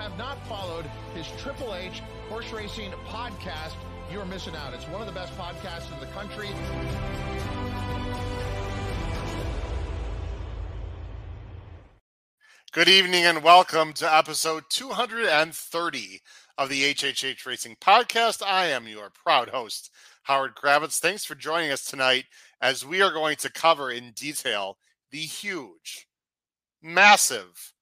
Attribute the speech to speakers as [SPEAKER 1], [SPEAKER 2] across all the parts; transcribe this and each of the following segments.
[SPEAKER 1] Have not followed his Triple H horse racing podcast, you're missing out. It's one of the best podcasts in the country.
[SPEAKER 2] Good evening and welcome to episode 230 of the HHH Racing Podcast. I am your proud host, Howard Kravets. Thanks for joining us tonight as we are going to cover in detail the huge, massive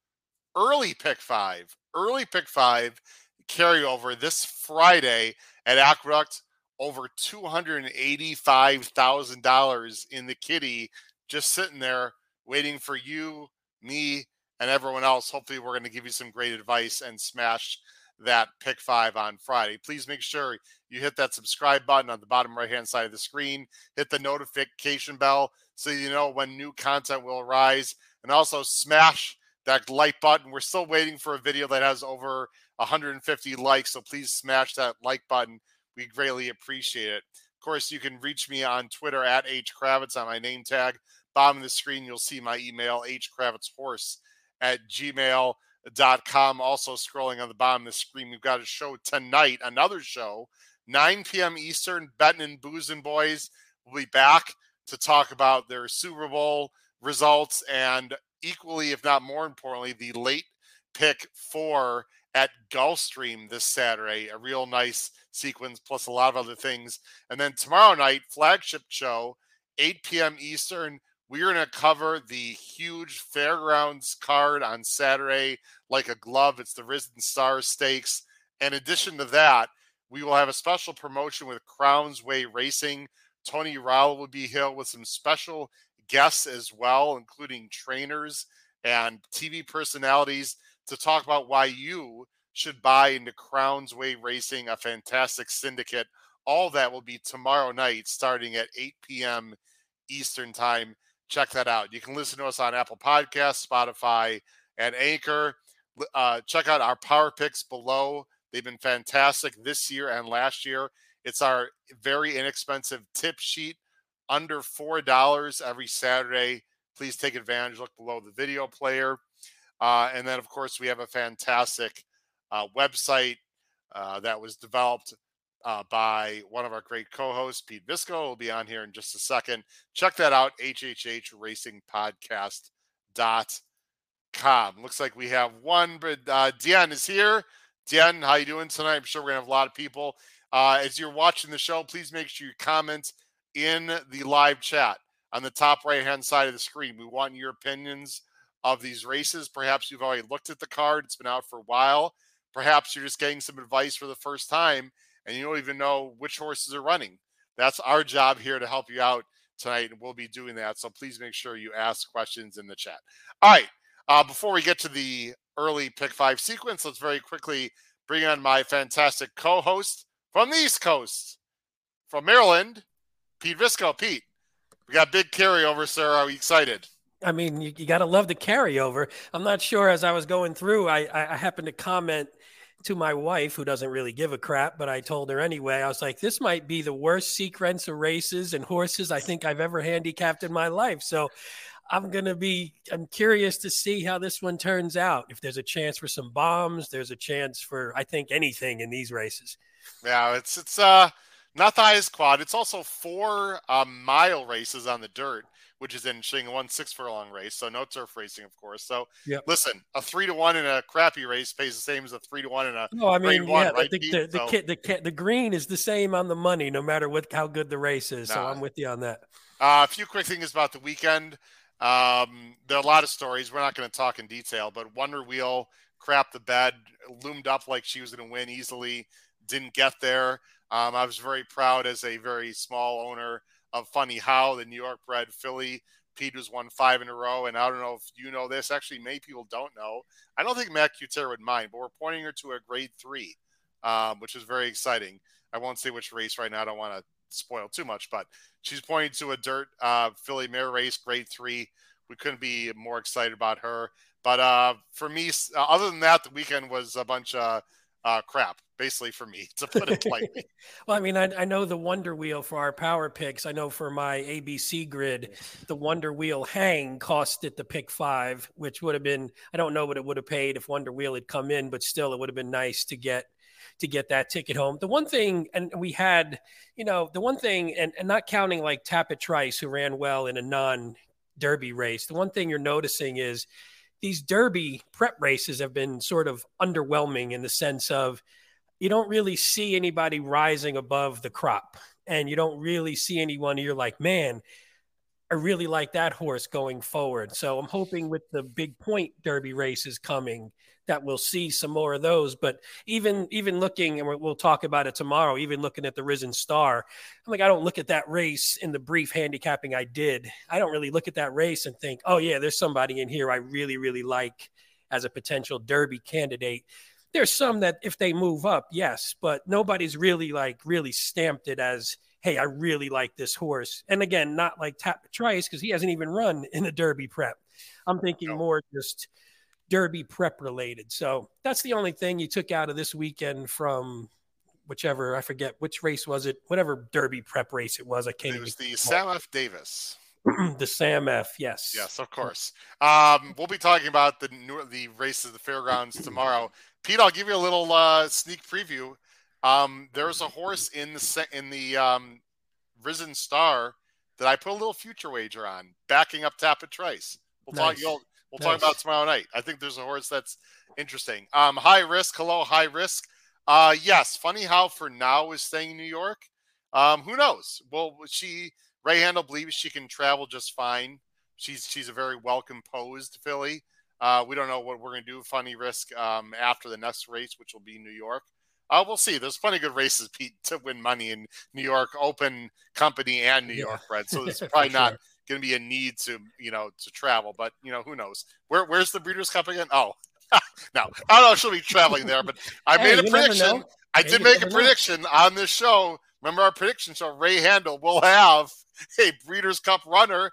[SPEAKER 2] early pick five, early pick five carryover this Friday at Aqueduct. Over $285,000 in the kitty, just sitting there waiting for you, me, and everyone else. Hopefully, we're going to give you some great advice and smash that pick five on Friday. Please make sure you hit that subscribe button on the bottom right hand side of the screen, hit the notification bell so you know when new content will arise, and also smash that like button. We're still waiting for a video that has over 150 likes, so please smash that like button. We greatly appreciate it. Of course, you can reach me on Twitter at H Kravets on my name tag. Bottom of the screen, you'll see my email, hkravetshorse at gmail.com. Also, scrolling on the bottom of the screen, we've got a show tonight, another show, 9 p.m. Eastern. Betting and Boozing Boys will be back to talk about their Super Bowl results and equally, if not more importantly, the late pick four at Gulfstream this Saturday. A real nice sequence, plus a lot of other things. And then tomorrow night, flagship show, 8 p.m. Eastern. We're going to cover the huge fairgrounds card on Saturday like a glove. It's the Risen Star Stakes. In addition to that, we will have a special promotion with Crowns Way Racing. Tony Rowell will be here with some special guests as well, including trainers and TV personalities to talk about why you should buy into Crowns Way Racing, a fantastic syndicate. All that will be tomorrow night starting at 8 p.m. Eastern Time. Check that out. You can listen to us on Apple Podcasts, Spotify, and Anchor. Uh, check out our power picks below. They've been fantastic this year and last year. It's our very inexpensive tip sheet under $4 every Saturday. Please take advantage. Look below the video player. Uh, and then, of course, we have a fantastic uh, website uh, that was developed uh, by one of our great co-hosts, Pete Visco. will be on here in just a second. Check that out, hhhracingpodcast.com. Looks like we have one, but uh, is here. Dion, how you doing tonight? I'm sure we're going to have a lot of people. Uh, as you're watching the show, please make sure you comment in the live chat on the top right hand side of the screen. We want your opinions of these races. Perhaps you've already looked at the card, it's been out for a while. Perhaps you're just getting some advice for the first time and you don't even know which horses are running. That's our job here to help you out tonight, and we'll be doing that. So please make sure you ask questions in the chat. All right. Uh, before we get to the early pick five sequence, let's very quickly bring on my fantastic co host from the East Coast, from Maryland, Pete Visco. Pete, we got big carryover, sir. Are we excited?
[SPEAKER 3] I mean, you, you got to love the carryover. I'm not sure as I was going through, I, I, I happened to comment to my wife, who doesn't really give a crap, but I told her anyway. I was like, this might be the worst sequence of races and horses I think I've ever handicapped in my life. So I'm going to be, I'm curious to see how this one turns out. If there's a chance for some bombs, there's a chance for, I think, anything in these races.
[SPEAKER 2] Yeah, it's, it's, uh, not the highest quad. It's also four uh, mile races on the dirt, which is interesting. One six furlong race, so no turf racing, of course. So yep. listen, a three to one in a crappy race pays the same as a three to one in a.
[SPEAKER 3] No, I mean, yeah, one, right, the, the, the, so, the, the, the, green is the same on the money, no matter what how good the race is. Nah. So I'm with you on that.
[SPEAKER 2] Uh, a few quick things about the weekend. Um, there are a lot of stories. We're not going to talk in detail, but Wonder Wheel crapped the bed, loomed up like she was going to win easily, didn't get there. Um, I was very proud as a very small owner of Funny How, the New York bred filly. Pete has won five in a row. And I don't know if you know this. Actually, many people don't know. I don't think Matt Cutera would mind, but we're pointing her to a grade three, um, which is very exciting. I won't say which race right now. I don't want to spoil too much, but she's pointing to a dirt uh, filly mare race, grade three. We couldn't be more excited about her. But uh, for me, uh, other than that, the weekend was a bunch of uh, crap, basically for me, to put it lightly.
[SPEAKER 3] well, I mean, I, I, know the Wonder Wheel for our power picks. I know for my ABC grid, the Wonder Wheel hang cost it the pick five, which would have been I don't know what it would have paid if Wonder Wheel had come in, but still, it would have been nice to get to get that ticket home. The one thing, and we had, you know, the one thing, and, and not counting like Tapit Trice, who ran well in a non Derby race, the one thing you're noticing is these Derby prep races have been sort of underwhelming in the sense of you don't really see anybody rising above the crop, and you don't really see anyone you're like, man, I really like that horse going forward. So I'm hoping with the big point Derby races coming that we'll see some more of those. But even even looking, and we'll talk about it tomorrow. Even looking at the Risen Star, I'm like, I don't look at that race in the brief handicapping I did. I don't really look at that race and think, oh yeah, there's somebody in here I really really like as a potential Derby candidate. There's some that if they move up, yes, but nobody's really like really stamped it as hey, I really like this horse. And again, not like Tapit Trice because he hasn't even run in a Derby prep. I'm thinking no. more just Derby prep related. So that's the only thing you took out of this weekend from whichever I forget which race was it, whatever Derby prep race it was. I can't.
[SPEAKER 2] It was the Sam F. Davis.
[SPEAKER 3] the Sam F. Yes.
[SPEAKER 2] Yes, of course. Um, we'll be talking about the the race of the fairgrounds tomorrow. Pete, I'll give you a little uh, sneak preview. Um, there's a horse in the in the um, Risen Star that I put a little future wager on, backing up Tapit Trice. We'll nice. talk. You'll We'll nice. talk about tomorrow night. I think there's a horse that's interesting. Um, high risk. Hello, high risk. Uh, yes. Funny how for now is staying in New York. Um, who knows? Well, she Ray Handal believes she can travel just fine. She's she's a very well composed filly. Uh, we don't know what we're going to do. Funny risk um, after the next race, which will be New York. Uh, we'll see. There's plenty of good races, Pete, to win money in New York Open Company and New yeah. York Red. So it's probably not going to be a need to you know to travel. But you know who knows? Where where's the Breeders' Cup again? Oh, no, I don't know. She'll be traveling there, but I hey, made a prediction. I did make a prediction know. on this show. Remember our prediction show? Ray Handal will have a Breeders' Cup runner.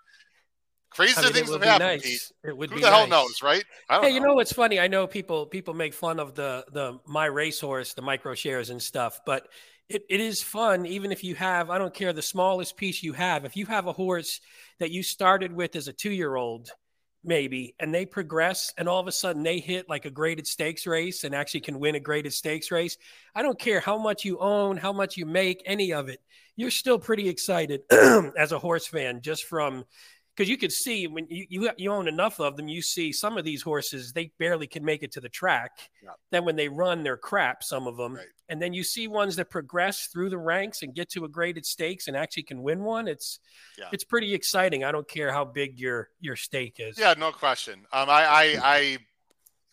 [SPEAKER 2] Crazy I mean, things have happened. Nice. It would Who the nice. hell knows, right?
[SPEAKER 3] hey, know. you know what's funny? I know people people make fun of the the my racehorse, the micro shares and stuff, but it, it is fun even if you have i don't care the smallest piece you have if you have a horse that you started with as a two year old maybe and they progress and all of a sudden they hit like a graded stakes race and actually can win a graded stakes race. I don't care how much you own how much you make any of it you're still pretty excited as a horse fan just from because you could see when you, you you own enough of them, you see some of these horses they barely can make it to the track. Yeah. Then when they run, they're crap. Some of them, right. and then you see ones that progress through the ranks and get to a graded stakes and actually can win one. It's yeah. it's pretty exciting. I don't care how big your your stake is.
[SPEAKER 2] Yeah, no question. Um, I I I,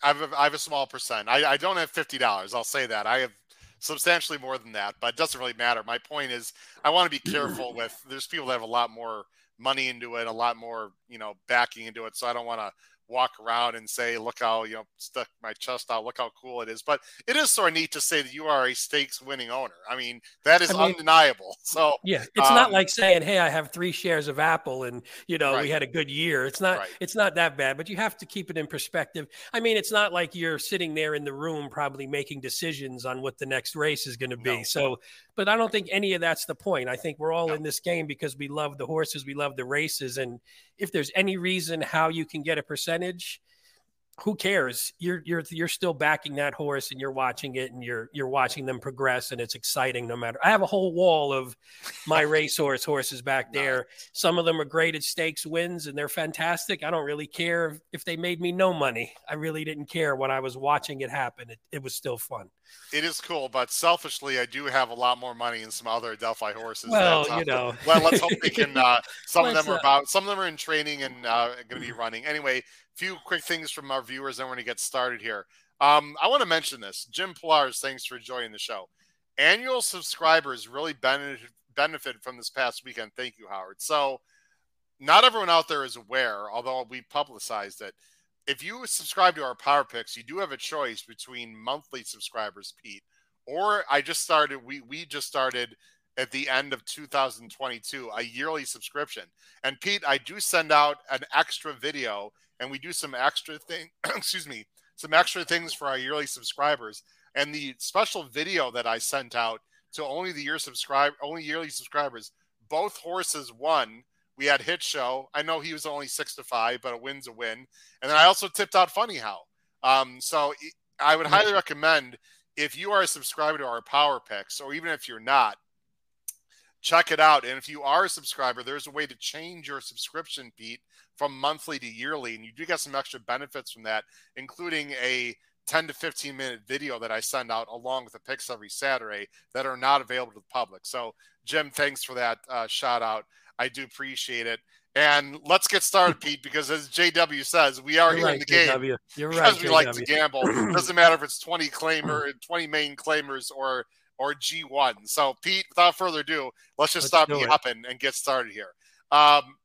[SPEAKER 2] I have a, I have a small percent. I, I don't have fifty dollars. I'll say that I have substantially more than that, but it doesn't really matter. My point is, I want to be careful with. There's people that have a lot more money into it, a lot more, you know, backing into it. So I don't want to walk around and say, look how, you know, stuck my chest out, look how cool it is. But it is sort of neat to say that you are a stakes winning owner. I mean, that is I mean, undeniable. So
[SPEAKER 3] yeah, it's um, not like saying, Hey, I have three shares of Apple and you know, right. we had a good year. It's not, right. it's not that bad, but you have to keep it in perspective. I mean, it's not like you're sitting there in the room, probably making decisions on what the next race is going to be. No. So, but I don't think any of that's the point. I think we're all in this game because we love the horses, we love the races. And if there's any reason how you can get a percentage, who cares? You're you're you're still backing that horse and you're watching it and you're you're watching them progress and it's exciting no matter. I have a whole wall of my racehorse horses back there. Some of them are graded stakes wins and they're fantastic. I don't really care if they made me no money. I really didn't care when I was watching it happen. It, it was still fun.
[SPEAKER 2] It is cool, but selfishly, I do have a lot more money in some other Delphi horses.
[SPEAKER 3] Well, you know.
[SPEAKER 2] well, let's hope they can. Uh, some of them are uh, about. Some of them are in training and uh, going to be running. Anyway, few quick things from our viewers, then we're going to get started here. Um, I want to mention this. Jim Pillars, thanks for joining the show. Annual subscribers really benefit benefited from this past weekend. Thank you, Howard. So, not everyone out there is aware, although we publicized it. If you subscribe to our Power Picks, you do have a choice between monthly subscribers, Pete, or I just started. We we just started at the end of 2022 a yearly subscription. And Pete, I do send out an extra video and we do some extra thing excuse me some extra things for our yearly subscribers And the special video that I sent out to only the year subscribe, only yearly subscribers, both horses won. We had Hit Show. I know he was only six to five, but a win's a win. And then I also tipped out Funny How. Um, so I would highly recommend if you are a subscriber to our Power Picks, or even if you're not, check it out. And if you are a subscriber, there's a way to change your subscription, Pete, from monthly to yearly. And you do get some extra benefits from that, including a 10 to 15 minute video that I send out along with the picks every Saturday that are not available to the public. So, Jim, thanks for that uh, shout out. I do appreciate it. And let's get started, Pete, because as JW says, we are
[SPEAKER 3] You're
[SPEAKER 2] here
[SPEAKER 3] right,
[SPEAKER 2] in the game
[SPEAKER 3] JW. You're
[SPEAKER 2] because
[SPEAKER 3] right.
[SPEAKER 2] we like to
[SPEAKER 3] JW.
[SPEAKER 2] gamble. Doesn't matter if it's 20 claimer, 20 maiden claimers, or or G1. So, Pete, without further ado, let's just
[SPEAKER 3] Let's
[SPEAKER 2] stop yapping and get started here. Um,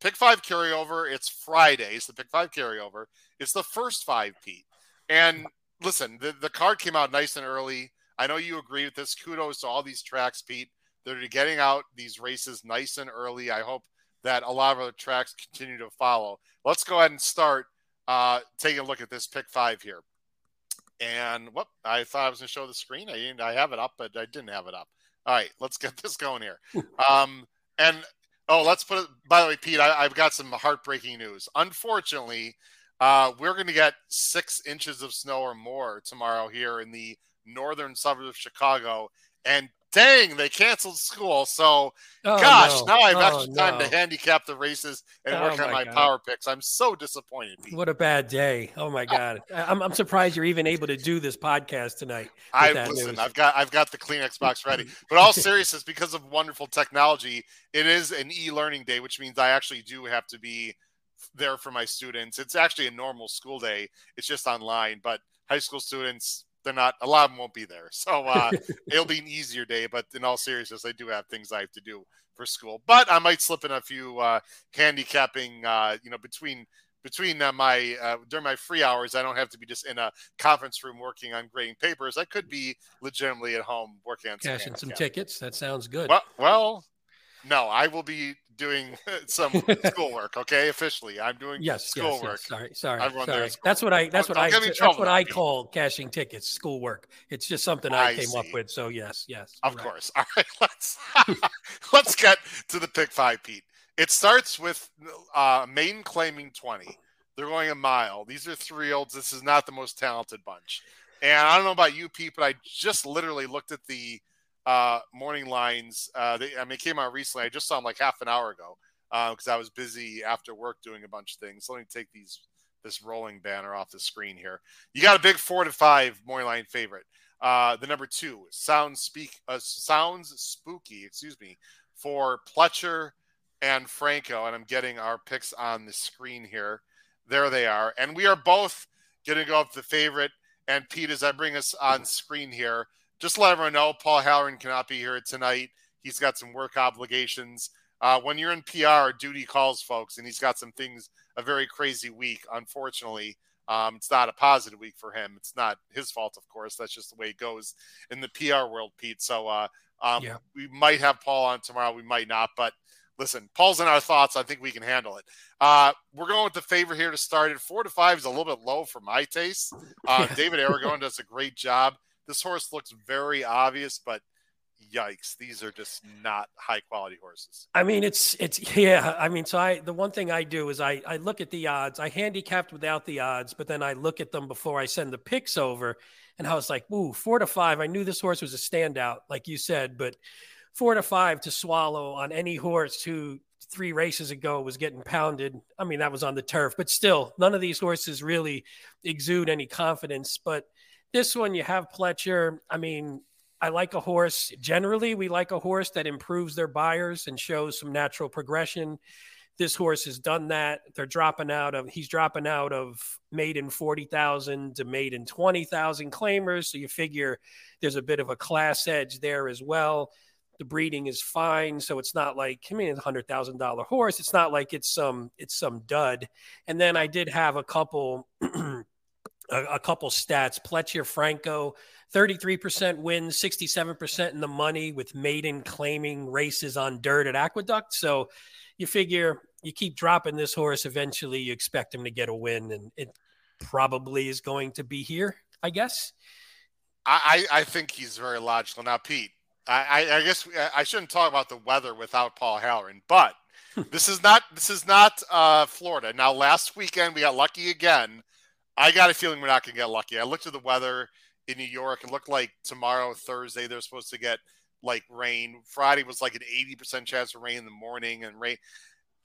[SPEAKER 2] pick five carryover. It's Friday. It's the pick five carryover. It's the first five, Pete. And listen, the, the card came out nice and early. I know you agree with this. Kudos to all these tracks, Pete. They're getting out these races nice and early. I hope that a lot of other tracks continue to follow. Let's go ahead and start uh, taking a look at this pick five here. And what I thought I was going to show the screen. I didn't, I have it up, but I didn't have it up. All right, let's get this going here. Um, and oh, let's put it. By the way, Pete, I, I've got some heartbreaking news. Unfortunately, uh, we're going to get six inches of snow or more tomorrow here in the northern suburbs of Chicago. And dang, they canceled school. So,
[SPEAKER 3] Oh,
[SPEAKER 2] gosh,
[SPEAKER 3] no.
[SPEAKER 2] now I have
[SPEAKER 3] Oh,
[SPEAKER 2] extra time
[SPEAKER 3] no.
[SPEAKER 2] to handicap the races and
[SPEAKER 3] Oh,
[SPEAKER 2] work on
[SPEAKER 3] my God.
[SPEAKER 2] power picks. I'm so disappointed.
[SPEAKER 3] What a bad day. Oh my God. I'm, I'm surprised you're even able to do this podcast tonight.
[SPEAKER 2] I listen.
[SPEAKER 3] News.
[SPEAKER 2] I've got I've got the Kleenex box ready. But all seriousness, because of wonderful technology, it is an e-learning day, which means I actually do have to be there for my students. It's actually a normal school day. It's just online, but high school students, they're not. A lot of them won't be there, so uh, it'll be an easier day. But in all seriousness, I do have things I have to do for school. But I might slip in a few uh, handicapping, uh, you know, between between uh, my uh, during my free hours, I don't have to be just in a conference room working on grading papers. I could be legitimately at home working on
[SPEAKER 3] Cashing some
[SPEAKER 2] handicap.
[SPEAKER 3] tickets. That sounds good.
[SPEAKER 2] Well, well, no, I will be doing some schoolwork. Okay, officially, I'm doing
[SPEAKER 3] yes, yes,
[SPEAKER 2] schoolwork.
[SPEAKER 3] yes. Sorry, sorry.
[SPEAKER 2] Everyone
[SPEAKER 3] sorry. That's what I. That's
[SPEAKER 2] Don't-
[SPEAKER 3] what I.
[SPEAKER 2] don't
[SPEAKER 3] That's what I call cashing tickets. Schoolwork. It's just something I,
[SPEAKER 2] I
[SPEAKER 3] came up with. So yes, yes.
[SPEAKER 2] Of
[SPEAKER 3] right.
[SPEAKER 2] course. All right, let's let's get to the pick five, Pete. It starts with uh, Maine claiming twenty. They're going a mile. These are three olds. This is not the most talented bunch. And I don't know about you, Pete, but I just literally looked at the uh, morning lines. Uh, they, I mean, came out recently. I just saw them like half an hour ago because I was busy after work doing a bunch of things. Let me take these this rolling banner off the screen here. You got a big four to five morning line favorite. Uh, the number two sounds speak uh, sounds spooky. Excuse me for Pletcher and Franco, and I'm getting our picks on the screen here. There they are, and we are both going to go up the favorite. And Pete, as I bring us on screen here, just let everyone know Paul Halloran cannot be here tonight. He's got some work obligations. Uh, when you're in PR, duty calls, folks, and he's got some things. A very crazy week, unfortunately. Um, it's not a positive week for him. It's not his fault, of course. That's just the way it goes in the PR world, Pete. So uh, um,
[SPEAKER 3] Yeah.
[SPEAKER 2] we might have Paul on tomorrow. We might not. But listen, Paul's in our thoughts. I think we can handle it. Uh, we're going with the favor here to start it. Four to five is a little bit low for my taste. Uh. David Aragon does a great job. This horse looks very obvious, but yikes, these are just not high quality horses.
[SPEAKER 3] I mean, it's it's yeah. I mean, so I the one thing I do is I I look at the odds. I handicapped without the odds, but then I look at them before I send the picks over, and I was like, "Ooh, four to five. I knew this horse was a standout, like you said, but four to five to swallow on any horse who three races ago was getting pounded. I mean, that was on the turf, but still, none of these horses really exude any confidence. But this one, you have Pletcher. I mean, I like a horse. Generally, we like a horse that improves their Beyers and shows some natural progression. This horse has done that. They're dropping out of, he's dropping out of maiden 40,000 to maiden 20,000 claimers. So you figure there's a bit of a class edge there as well. The breeding is fine. So it's not like, I mean, a hundred thousand dollar horse. It's not like it's some, it's some dud. And then I did have a couple, a, a couple stats. Pletcher Franco, 33% wins, 67% in the money with maiden claiming races on dirt at Aqueduct. So you figure you keep dropping this horse, eventually you expect him to get a win, and it probably is going to be here, I guess.
[SPEAKER 2] I, I think he's very logical. Now, Pete, I, I guess I shouldn't talk about the weather without Paul Halloran, but this is not this is not uh, Florida. Now, last weekend we got lucky again. I got a feeling we're not going to get lucky. I looked at the weather in New York. It looked like tomorrow, Thursday, they're supposed to get like rain. Friday was like an eighty percent chance of rain in the morning and rain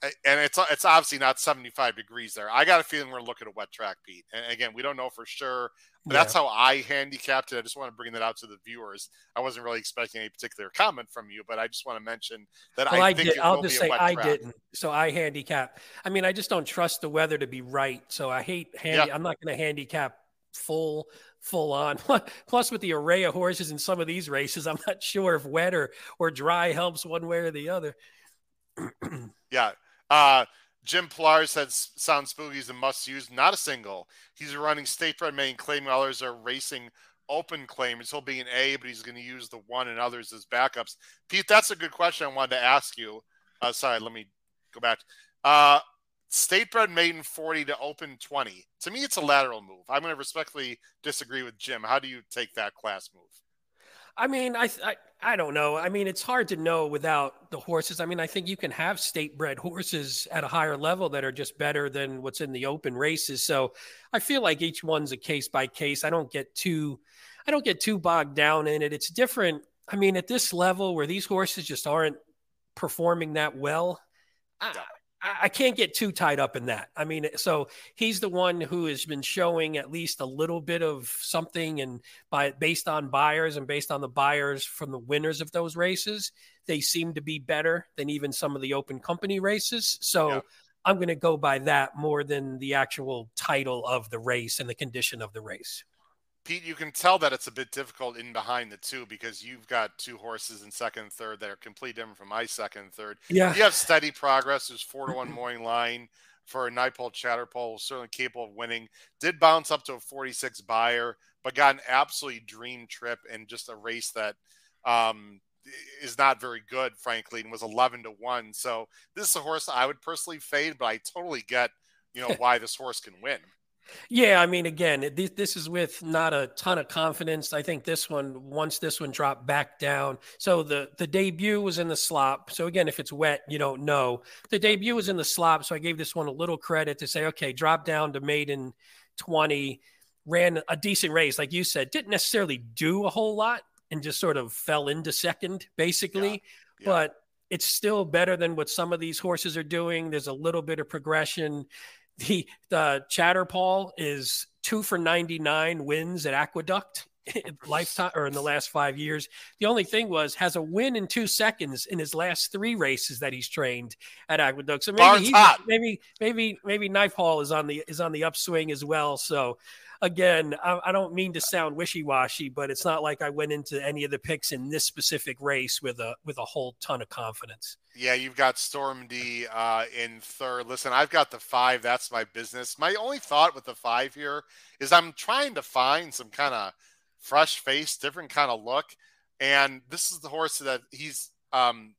[SPEAKER 2] and it's it's obviously not 75 degrees there. I got a feeling we're looking at a wet track, Pete. And again, we don't know for sure. But yeah. that's how I handicapped it. I just want to bring that out to the viewers. I wasn't really expecting any particular comment from you, but I just want to mention that well, I, I, think did.
[SPEAKER 3] I'll just say I
[SPEAKER 2] track.
[SPEAKER 3] didn't. So I handicap. I mean, I just don't trust the weather to be right. So I hate. Yeah. I'm not going to handicap full full on. Plus, with the array of horses in some of these races, I'm not sure if wet or or dry helps one way or the other.
[SPEAKER 2] yeah, uh, Jim Pilar said Sound Spooky is a must use, not a single. He's running state bred maiden claiming others are racing open claimers. He'll be an A, but he's going to use the one and others as backups. Pete, that's a good question I wanted to ask you. Uh, sorry, let me go back. Uh, state bred maiden 40 to open 20. To me, it's a lateral move. I'm going to respectfully disagree with Jim. How do you take that class move?
[SPEAKER 3] I mean, I, I I don't know. I mean, it's hard to know without the horses. I mean, I think you can have state bred horses at a higher level that are just better than what's in the open races. So I feel like each one's a case by case. I don't get too I don't get too bogged down in it. It's different. I mean, at this level where these horses just aren't performing that well, I, I can't get too tied up in that. I mean, so he's the one who has been showing at least a little bit of something, and by based on Beyers and based on the Beyers from the winners of those races, they seem to be better than even some of the open company races. So yeah. I'm going to go by that more than the actual title of the race and the condition of the race.
[SPEAKER 2] Pete, you can tell that it's a bit difficult in behind the two because you've got two horses in second and third that are completely different from my second and third.
[SPEAKER 3] Yeah.
[SPEAKER 2] You have steady progress. There's four to one morning line for a Naipaul Chatterpaul, certainly capable of winning. Did bounce up to a 46 Beyer, but got an absolutely dream trip and just a race that um, is not very good, frankly, and was 11 to 1. So this is a horse I would personally fade, but I totally get, you know, why this horse can win.
[SPEAKER 3] Yeah, I mean, again, this, this is with not a ton of confidence. I think this one, once this one dropped back down, so the the debut was in the slop. So again, if it's wet, you don't know. The debut was in the slop, so I gave this one a little credit to say, okay, drop down to maiden twenty, ran a decent race, like you said, didn't necessarily do a whole lot, and just sort of fell into second, basically, yeah. Yeah. but. It's still better than what some of these horses are doing. There's a little bit of progression the the Chatterpaul is two for 99 wins at Aqueduct lifetime or in the last five years. The only thing was has a win in two seconds in his last three races that he's trained at Aqueduct. So maybe maybe maybe maybe Naipaul is on the is on the upswing as well. So again, I, I don't mean to sound wishy washy, but it's not like I went into any of the picks in this specific race with a with a whole ton of confidence.
[SPEAKER 2] Yeah, you've got Storm D uh, in third. Listen, I've got the five. That's my business. My only thought with the five here is I'm trying to find some kind of fresh face, different kind of look. And this is the horse that he's um,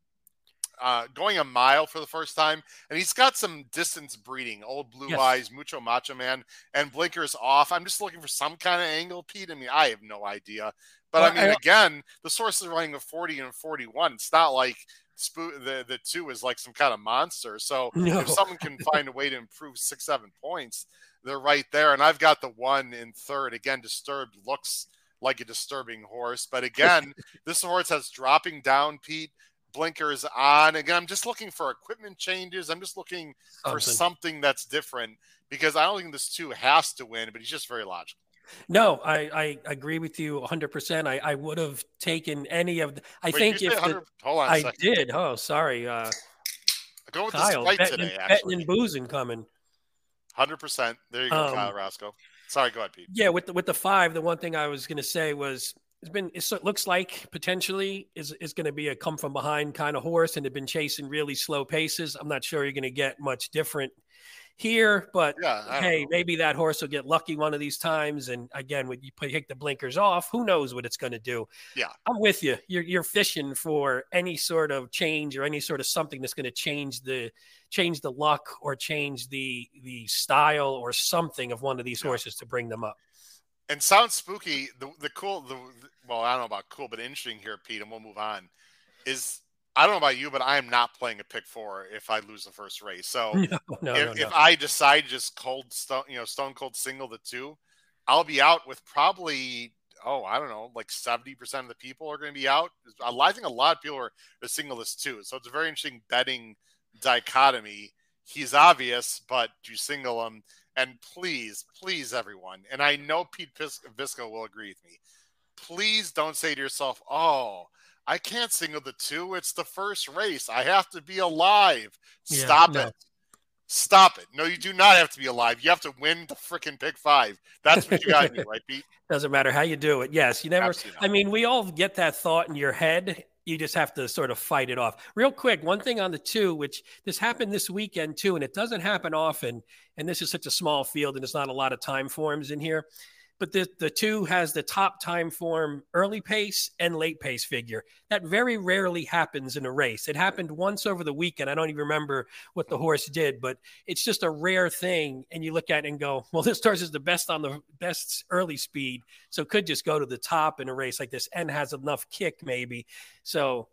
[SPEAKER 2] uh, going a mile for the first time, and he's got some distance breeding. Old blue yes. eyes, mucho macho man, and blinkers off. I'm just looking for some kind of angle, Pete. I mean, I have no idea. But well, I mean, I, again, the source is running a 40 and 41. It's not like the the two is like some kind of monster. So no. if someone can find a way to improve six seven points, they're right there. And I've got the one in third. Again, disturbed looks like a disturbing horse, but again, this horse has dropping down, Pete blinkers on. Again, I'm just looking for equipment changes. I'm just looking something. for something that's different because I don't think this two has to win, but he's just very logical.
[SPEAKER 3] No, I, I agree with you 100%. I, I would have taken any of the. I Wait, think if the,
[SPEAKER 2] hold on
[SPEAKER 3] I did. Oh, sorry. Uh,
[SPEAKER 2] go with Kyle, this betting, today,
[SPEAKER 3] actually. Betting and boozing coming.
[SPEAKER 2] 100%. There you go, um, Kyle Roscoe. Sorry, go ahead, Pete.
[SPEAKER 3] Yeah, with the, with the five, the one thing I was going to say was it's been it looks like potentially is is going to be a come from behind kind of horse and have been chasing really slow paces. I'm not sure you're going to get much different here, but yeah, hey, maybe that horse will get lucky one of these times. And again, when you take the blinkers off, who knows what it's going to do?
[SPEAKER 2] Yeah,
[SPEAKER 3] I'm with you. You're you're fishing for any sort of change or any sort of something that's going to change the change the luck or change the the style or something of one of these horses to bring them up.
[SPEAKER 2] And sounds spooky. The the cool the well, I don't know about cool, but interesting here, Pete, and we'll move on. Is I don't know about you, but I am not playing a pick four if I lose the first race. So
[SPEAKER 3] no, no,
[SPEAKER 2] if,
[SPEAKER 3] no,
[SPEAKER 2] if. I decide just cold stone, you know, stone cold single the two, I'll be out with probably oh I don't know, like seventy percent of the people are going to be out. I think a lot of people are, are single this too. So it's a very interesting betting dichotomy. He's obvious, but do you single him. And please, please, everyone, and I know Pete Visco will agree with me. Please don't say to yourself, "Oh, I can't single the two. It's the first race. I have to be alive."
[SPEAKER 3] Yeah,
[SPEAKER 2] Stop
[SPEAKER 3] no.
[SPEAKER 2] it. Stop it. No, you do not have to be alive. You have to win the freaking pick five. That's what you got to do, right, Pete?
[SPEAKER 3] Doesn't matter how you do it. Yes, you never.
[SPEAKER 2] Absolutely.
[SPEAKER 3] I mean, we all get that thought in your head. You just have to sort of fight it off. Real quick, one thing on the two, which this happened this weekend too, and it doesn't happen often. And this is such a small field, and there's not a lot of time forms in here. But the the two has the top time form early pace and late pace figure. That very rarely happens in a race. It happened once over the weekend. I don't even remember what the horse did, but it's just a rare thing. And you look at it and go, well, this horse is the best on the best early speed, so could just go to the top in a race like this and has enough kick maybe. So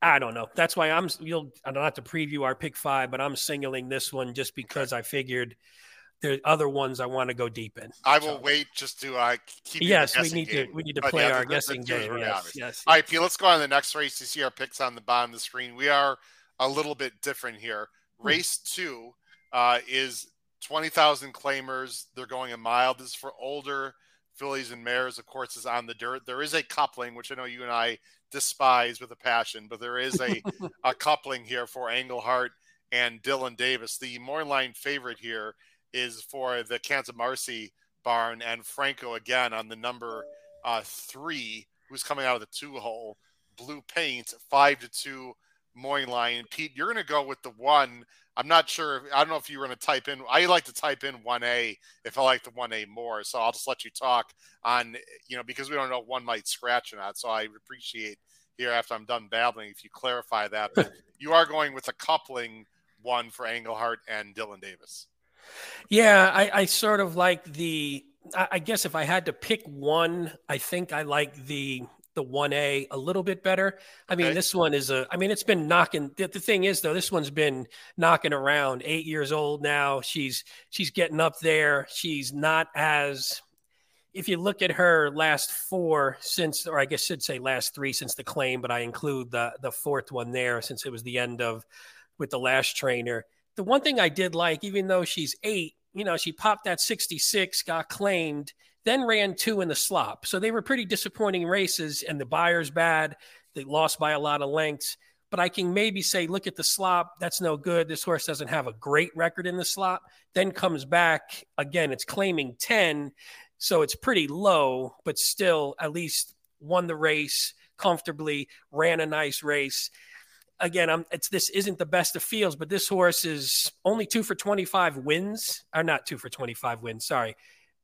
[SPEAKER 3] I don't know. That's why I'm. You'll. I don't have to preview our pick five, but I'm singling this one just because I figured there are other ones I want to go deep in.
[SPEAKER 2] I will
[SPEAKER 3] So-
[SPEAKER 2] wait just to uh, keep. the
[SPEAKER 3] Yes, we need
[SPEAKER 2] game.
[SPEAKER 3] to. We need to
[SPEAKER 2] But
[SPEAKER 3] play
[SPEAKER 2] yeah,
[SPEAKER 3] our
[SPEAKER 2] the- the- the
[SPEAKER 3] guessing game. Yes, yes.
[SPEAKER 2] All right, Pete, let's go on to the next race. You see our picks on the bottom of the screen. We are a little bit different here.
[SPEAKER 3] Hmm.
[SPEAKER 2] Race two uh, is 20,000 claimers. They're going a mile. This is for older fillies and mares. Of course, is on the dirt. There is a coupling, which I know you and I despise with a passion, but there is a, a coupling here for Englehart and Dylan Davis. The more line favorite here is for the Kansas Marcy barn and Franco again on the number uh, three, who's coming out of the two hole, blue paint, five to two Moyne line. Pete, you're going to go with the one. I'm not sure. I don't know if you were going to type in. I like to type in 1A if I like the 1A more. So I'll just let you talk on, you know, because we don't know if one might scratch or not. So I appreciate here after I'm done babbling if you clarify that. But you are going with a coupling one for Englehart and Dylan Davis.
[SPEAKER 3] Yeah, I, I sort of like the. I, I guess if I had to pick one, I think I like the the one A a little bit better. I mean,
[SPEAKER 2] Okay.
[SPEAKER 3] this one is a. I mean, it's been knocking. The, the thing is, though, this one's been knocking around. Eight years old now. She's she's getting up there. She's not as. If you look at her last four since, or I guess should say last three since the claim, but I include the the fourth one there since it was the end of with the last trainer. The one thing I did like, even though she's eight, you know, she popped that 66, got claimed, then ran two in the slop. So they were pretty disappointing races, and the Beyer's bad. They lost by a lot of lengths. But I can maybe say, look at the slop. That's no good. This horse doesn't have a great record in the slop. Then comes back again. It's claiming 10. So it's pretty low, but still at least won the race comfortably, ran a nice race again, I'm it's this isn't the best of fields, but this horse is only two for 25 wins, or not two for 25 wins, sorry.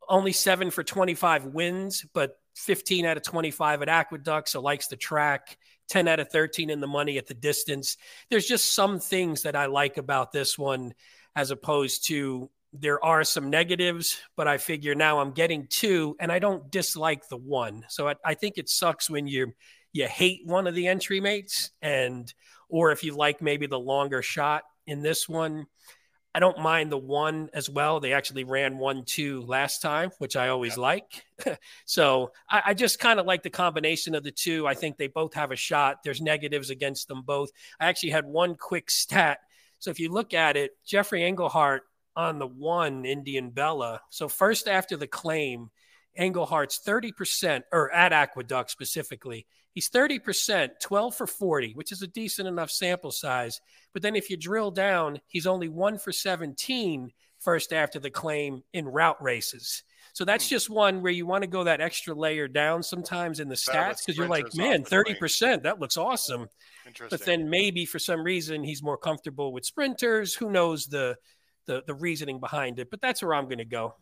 [SPEAKER 3] Only seven for 25 wins, but 15 out of 25 at Aqueduct, so likes the track, 10 out of 13 in the money at the distance. There's just some things that I like about this one as opposed to there are some negatives, but I figure now I'm getting two and I don't dislike the one. So I, I think it sucks when you you hate one of the entry mates and or if you like maybe the longer shot in this one. I don't mind the one as well. They actually ran one two last time, which I always like. so I, I just kind of like the combination of the two. I think they both have a shot. There's negatives against them both. I actually had one quick stat. So if you look at it, Jeffrey Englehart on the one Indian Bella. So first after the claim, Englehart's 30%, or at Aqueduct specifically, he's 30%, 12 for 40, which is a decent enough sample size. But then if you drill down, he's only one for 17 first after the claim in route races. So that's
[SPEAKER 2] Hmm.
[SPEAKER 3] just one where you want to go that extra layer down sometimes in the stats because you're like, man,
[SPEAKER 2] off the claim.
[SPEAKER 3] 30%, that looks awesome. But then maybe for some reason he's more comfortable with sprinters. Who knows the the, the reasoning behind it? But that's where I'm going to go.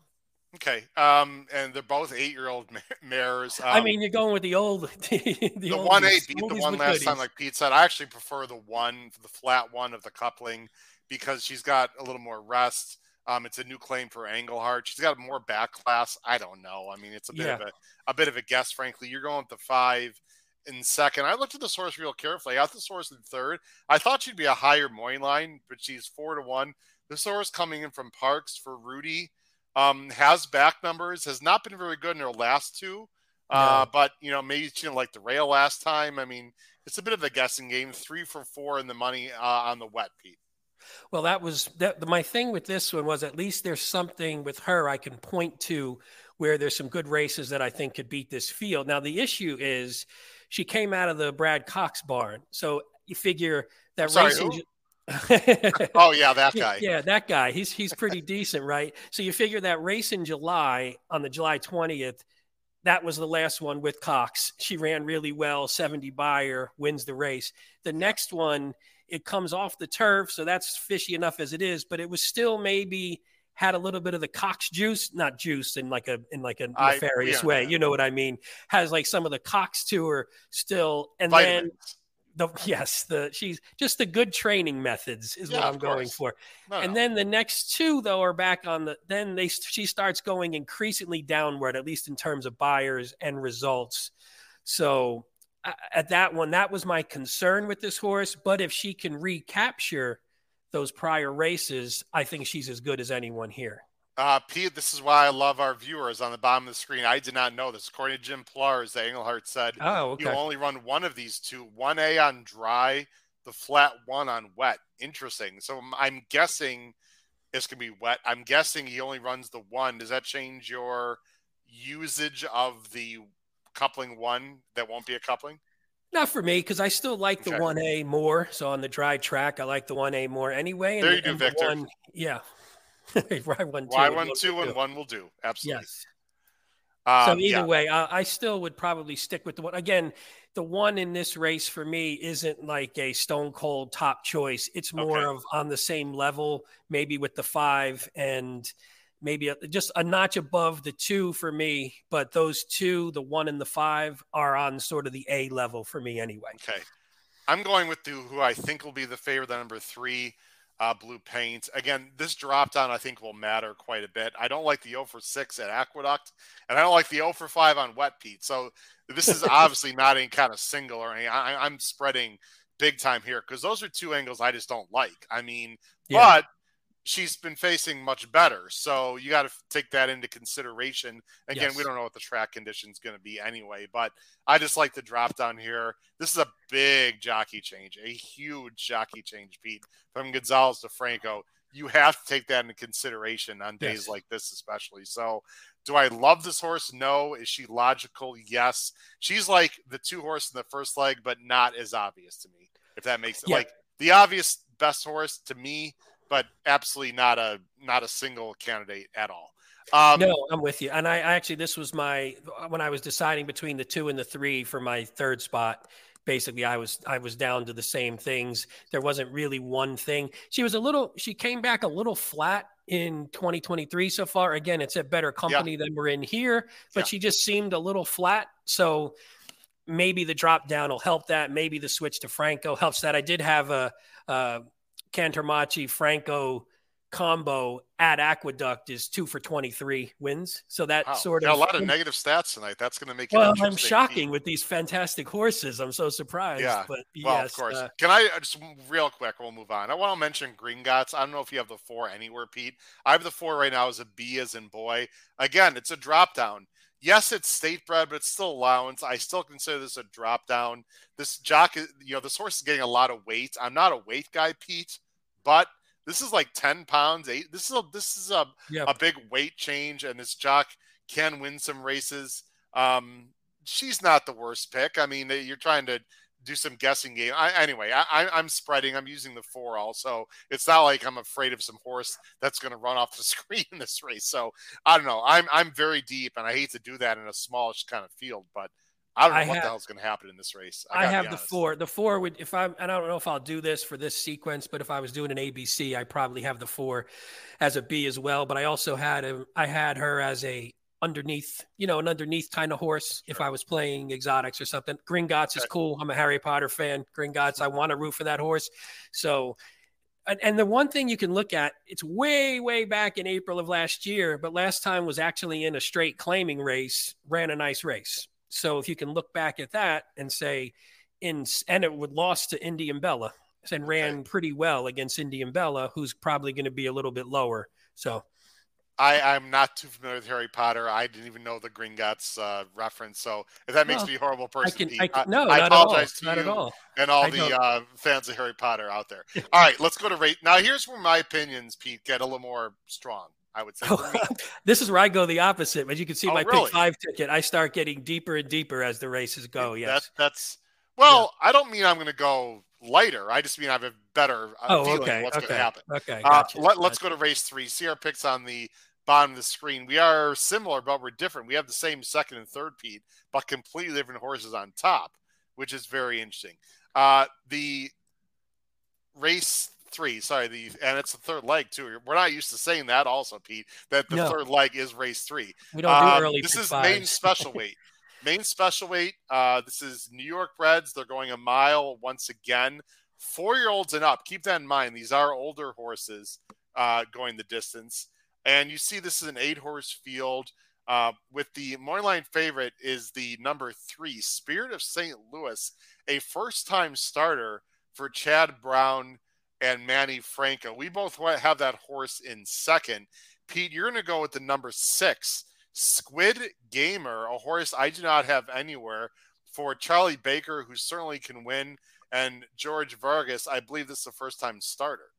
[SPEAKER 2] Okay. Um, and they're both eight-year-old mares. Um,
[SPEAKER 3] I mean, you're going with the old, the,
[SPEAKER 2] the
[SPEAKER 3] oldies,
[SPEAKER 2] one eight beat the one last time, like Pete said. I actually prefer the one, the flat one of the coupling, because she's got a little more rest. Um, it's a new claim for Englehart. She's got more back class. I don't know. I mean, it's a bit
[SPEAKER 3] Yeah.
[SPEAKER 2] of a, a bit of a guess, frankly. You're going with the five in second. I looked at the source real carefully. I got the source in third. I thought she'd be a higher morning line, but she's four to one. The source coming in from Parks for Rudy um, has back numbers, has not been very good in her last two. Uh,
[SPEAKER 3] No.
[SPEAKER 2] but you know, maybe she didn't like the rail last time. I mean, it's a bit of a guessing game. Three for four in the money uh, on the wet, Pete.
[SPEAKER 3] Well, that was that. My thing with this one was at least there's something with her I can point to where there's some good races that I think could beat this field. Now the issue is she came out of the Brad Cox barn, so you figure that
[SPEAKER 2] Sorry,
[SPEAKER 3] racing.
[SPEAKER 2] who? Oh yeah, that guy.
[SPEAKER 3] Yeah, that guy. He's he's pretty decent, right? So you figure that race in July on the July 20th, that was the last one with Cox. She ran really well, 70 Beyer, wins the race. The next one, it comes off the turf, so that's fishy enough as it is, but it was still maybe had a little bit of the Cox juice, not juice in like a in like a nefarious
[SPEAKER 2] yeah,
[SPEAKER 3] way.
[SPEAKER 2] yeah.
[SPEAKER 3] You know what I mean? Has like some of the Cox to her still, and then
[SPEAKER 2] Vitamins.
[SPEAKER 3] The yes, the she's just the good training methods is
[SPEAKER 2] Yeah,
[SPEAKER 3] what I'm going for.
[SPEAKER 2] No,
[SPEAKER 3] And
[SPEAKER 2] no.
[SPEAKER 3] then the next two though are back on the then they she starts going increasingly downward at least in terms of Beyers and results. So at that one that was my concern with this horse, but if she can recapture those prior races, I think she's as good as anyone here.
[SPEAKER 2] Uh, Pete, this is why I love our viewers on the bottom of the screen. I did not know this. According to Jim Plars, the Englehart said
[SPEAKER 3] Oh, okay.
[SPEAKER 2] you only run one of these two, one A on dry, the flat one on wet. Interesting. So I'm- I'm guessing it's gonna be wet. I'm guessing he only runs the one. Does that change your usage of the coupling one that won't be a coupling?
[SPEAKER 3] Not for me because I still like the
[SPEAKER 2] Okay.
[SPEAKER 3] one A more. So on the dry track, I like the one A more anyway.
[SPEAKER 2] There
[SPEAKER 3] the-
[SPEAKER 2] you go,
[SPEAKER 3] the
[SPEAKER 2] Victor.
[SPEAKER 3] one- yeah. Why one two? And
[SPEAKER 2] one two
[SPEAKER 3] will
[SPEAKER 2] and
[SPEAKER 3] do.
[SPEAKER 2] one will do. Absolutely.
[SPEAKER 3] Yes.
[SPEAKER 2] Um,
[SPEAKER 3] so either
[SPEAKER 2] yeah.
[SPEAKER 3] way, I, I still would probably stick with the one. Again, the one in this race for me isn't like a stone cold top choice. It's more
[SPEAKER 2] Okay.
[SPEAKER 3] of on the same level, maybe with the five and maybe a, just a notch above the two for me. But those two, the one and the five, are on sort of the A level for me anyway.
[SPEAKER 2] Okay. I'm going with the who I think will be the favorite, the number three, uh, blue paint. Again, this drop down I think will matter quite a bit. I don't like the 0 for 6 at Aqueduct, and I don't like the 0 for 5 on Wet Pete. So this is obviously not any kind of single or anything. I, I'm spreading big time here because those are two angles I just don't like. I mean,
[SPEAKER 3] Yeah.
[SPEAKER 2] but she's been facing much better. So you got to take that into consideration. Again, we don't know what the track condition's going to be anyway, but I just like the drop down here. This is a big jockey change, a huge jockey change, Pete, from Gonzalez to Franco. You have to take that into consideration on days
[SPEAKER 3] Yes.
[SPEAKER 2] like this, especially. So, do I love this horse? No. Is she logical? Yes. She's like the two horse in the first leg, but not as obvious to me. If that makes it
[SPEAKER 3] Yeah.
[SPEAKER 2] like the obvious best horse to me, but absolutely not a not a single candidate at all. Um,
[SPEAKER 3] no, I'm with you. And I, I actually, this was my when I was deciding between the two and the three for my third spot. Basically, I was I was down to the same things. There wasn't really one thing. She was a little. She came back a little flat in 2023 so far. Again, it's a better company than we're in here, but
[SPEAKER 2] Yeah.
[SPEAKER 3] she just seemed a little flat. So maybe the drop down will help that. Maybe the switch to Franco helps that. I did have a, a Kantarmaci Franco combo at Aqueduct is two for 23 wins. So that
[SPEAKER 2] wow.
[SPEAKER 3] sort of
[SPEAKER 2] a lot of negative stats tonight. That's going to make it.
[SPEAKER 3] well, I'm shocking with these fantastic horses. I'm so surprised.
[SPEAKER 2] Yeah.
[SPEAKER 3] But
[SPEAKER 2] Well,
[SPEAKER 3] yes,
[SPEAKER 2] of course.
[SPEAKER 3] uh,
[SPEAKER 2] Can I uh, just real quick? We'll move on. I want to mention Gringotts. I don't know if you have the four anywhere, Pete. I have the four right now as a B as in boy. Again, it's a drop down. Yes, it's state bred, but it's still allowance. I still consider this a drop down. This jock, is, you know, this horse is getting a lot of weight. I'm not a weight guy, Pete, but this is like 10 pounds. Eight. This is a this is a
[SPEAKER 3] yeah.
[SPEAKER 2] a big weight change, and this jock can win some races. Um, she's not the worst pick. I mean, you're trying to do some guessing game. I, anyway, I, I, I'm spreading. I'm using the four also. It's not like I'm afraid of some horse that's going to run off the screen in this race. So I don't know. I'm I'm very deep, and I hate to do that in a smallish kind of field, but I don't know
[SPEAKER 3] I
[SPEAKER 2] what
[SPEAKER 3] have-
[SPEAKER 2] the hell's going to happen in this race.
[SPEAKER 3] I
[SPEAKER 2] gotta
[SPEAKER 3] have the four. The four would, if I'm, and I don't know if I'll do this for this sequence, but if I was doing an ABC, I probably have the four as a B as well. But I also had a, I had her as a underneath, you know, an underneath kind of horse. If I was playing exotics or something, Gringotts is cool. I'm a Harry Potter fan. Gringotts, I want to root for that horse. So And, and the one thing you can look at, it's way, way back in April of last year, but last time was actually in a straight claiming race, ran a nice race. So if you can look back at that and say, in and it would lost to Indian Bella and ran pretty well against Indian Bella, who's probably going to be a little bit lower. So
[SPEAKER 2] I, I'm not too familiar with Harry Potter. I didn't even know the Gringotts uh, reference. So if that makes well, me a horrible person,
[SPEAKER 3] I can, I can, no, I apologize to not you all.
[SPEAKER 2] and all the uh, fans of Harry Potter out there. all right, let's go to rate. Now, here's where my opinions, Pete, get a little more strong. I would say.
[SPEAKER 3] this is where I go the opposite. As you can see,
[SPEAKER 2] oh,
[SPEAKER 3] my
[SPEAKER 2] really?
[SPEAKER 3] pick five ticket, I start getting deeper and deeper as the races go. Yes,
[SPEAKER 2] that, that's well. Yeah. I don't mean I'm going to go lighter. I just mean I have a better uh,
[SPEAKER 3] oh,
[SPEAKER 2] feeling
[SPEAKER 3] okay,
[SPEAKER 2] what's
[SPEAKER 3] okay,
[SPEAKER 2] going to happen.
[SPEAKER 3] Okay,
[SPEAKER 2] uh,
[SPEAKER 3] gotcha,
[SPEAKER 2] let, us
[SPEAKER 3] gotcha.
[SPEAKER 2] go to race three. See our picks on the bottom of the screen. We are similar, but we're different. We have the same second and third Pete, but completely different horses on top, which is very interesting. Uh, the race three, sorry, the and it's the third leg too. We're not used to saying that, also, Pete. That the
[SPEAKER 3] No.
[SPEAKER 2] third leg is race three.
[SPEAKER 3] We don't do
[SPEAKER 2] Um,
[SPEAKER 3] early.
[SPEAKER 2] This is
[SPEAKER 3] maiden
[SPEAKER 2] special weight. Maiden special weight. Uh, this is New York breds. They're going a mile once again. Four year olds and up. Keep that in mind. These are older horses uh, going the distance. And you see, this is an eight horse field. Uh, with the morning line favorite is the number three, Spirit of St. Louis, a first time starter for Chad Brown and Manny Franco. We both have that horse in second. Pete, you're going to go with the number six, Squid Gamer, a horse I do not have anywhere for Charlie Baker, who certainly can win, and George Vargas. I believe this is the first time starter.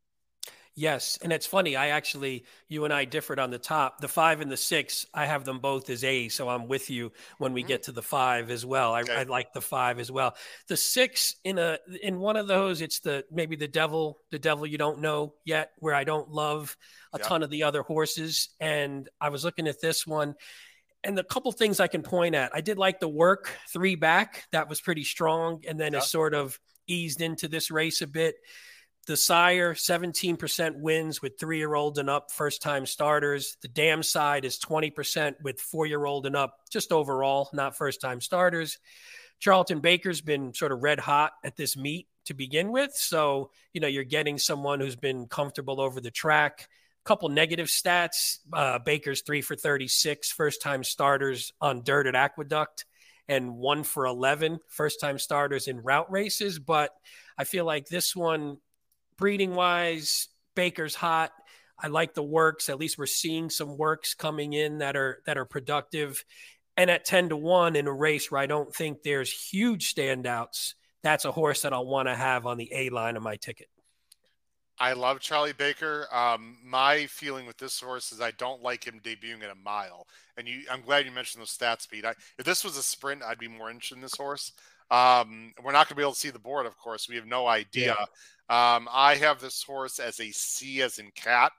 [SPEAKER 3] Yes, and it's funny. I actually, you and I differed on the top. The five and the six, I have them both as A, so I'm with you when we
[SPEAKER 2] Mhm.
[SPEAKER 3] get to the five as well. I,
[SPEAKER 2] Okay.
[SPEAKER 3] I like the five as well. The six in a in one of those, it's the maybe the devil, the devil you don't know yet, where I don't love a
[SPEAKER 2] Yeah.
[SPEAKER 3] ton of the other horses. And I was looking at this one, and the couple things I can point at, I did like the work three back. That was pretty strong, and then
[SPEAKER 2] Yeah.
[SPEAKER 3] it sort of eased into this race a bit. The sire, 17% wins with three year old and up, first time starters. The dam side is 20% with four year old and up, just overall, not first time starters. Charlton Baker's been sort of red hot at this meet to begin with. So, you know, you're getting someone who's been comfortable over the track. Couple negative stats. Uh, Baker's three for 36, first time starters on dirt at Aqueduct, and one for 11, first time starters in route races. But I feel like this one, breeding wise, Baker's hot. I like the works. At least we're seeing some works coming in that are that are productive. And at 10 to 1 in a race where I don't think there's huge standouts, that's a horse that I'll want to have on the A line of my ticket.
[SPEAKER 2] I love Charlie Baker. Um, my feeling with this horse is I don't like him debuting at a mile. And you, I'm glad you mentioned those stats, speed. I, if this was a sprint, I'd be more interested in this horse. Um, we're not going to be able to see the board, of course. We have no idea. Um, I have this horse as a C as in cat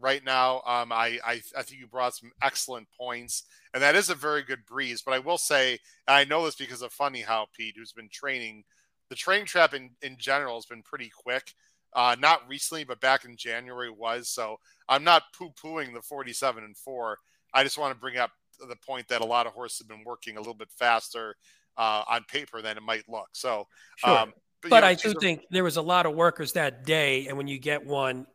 [SPEAKER 2] right now. Um, I, I, I think you brought some excellent points, and that is a very good breeze. But I will say, and I know this because of Funny How Pete, who's been training, the train trap in, in general has been pretty quick. Uh, not recently, but back in January was. So I'm not poo pooing the 47 and four. I just want to bring up the point that a lot of horses have been working a little bit faster uh, on paper than it might look. So,
[SPEAKER 3] Sure.
[SPEAKER 2] um,
[SPEAKER 3] But,
[SPEAKER 2] you know,
[SPEAKER 3] I do
[SPEAKER 2] are-
[SPEAKER 3] think there was a lot of workers that day. And when you get one,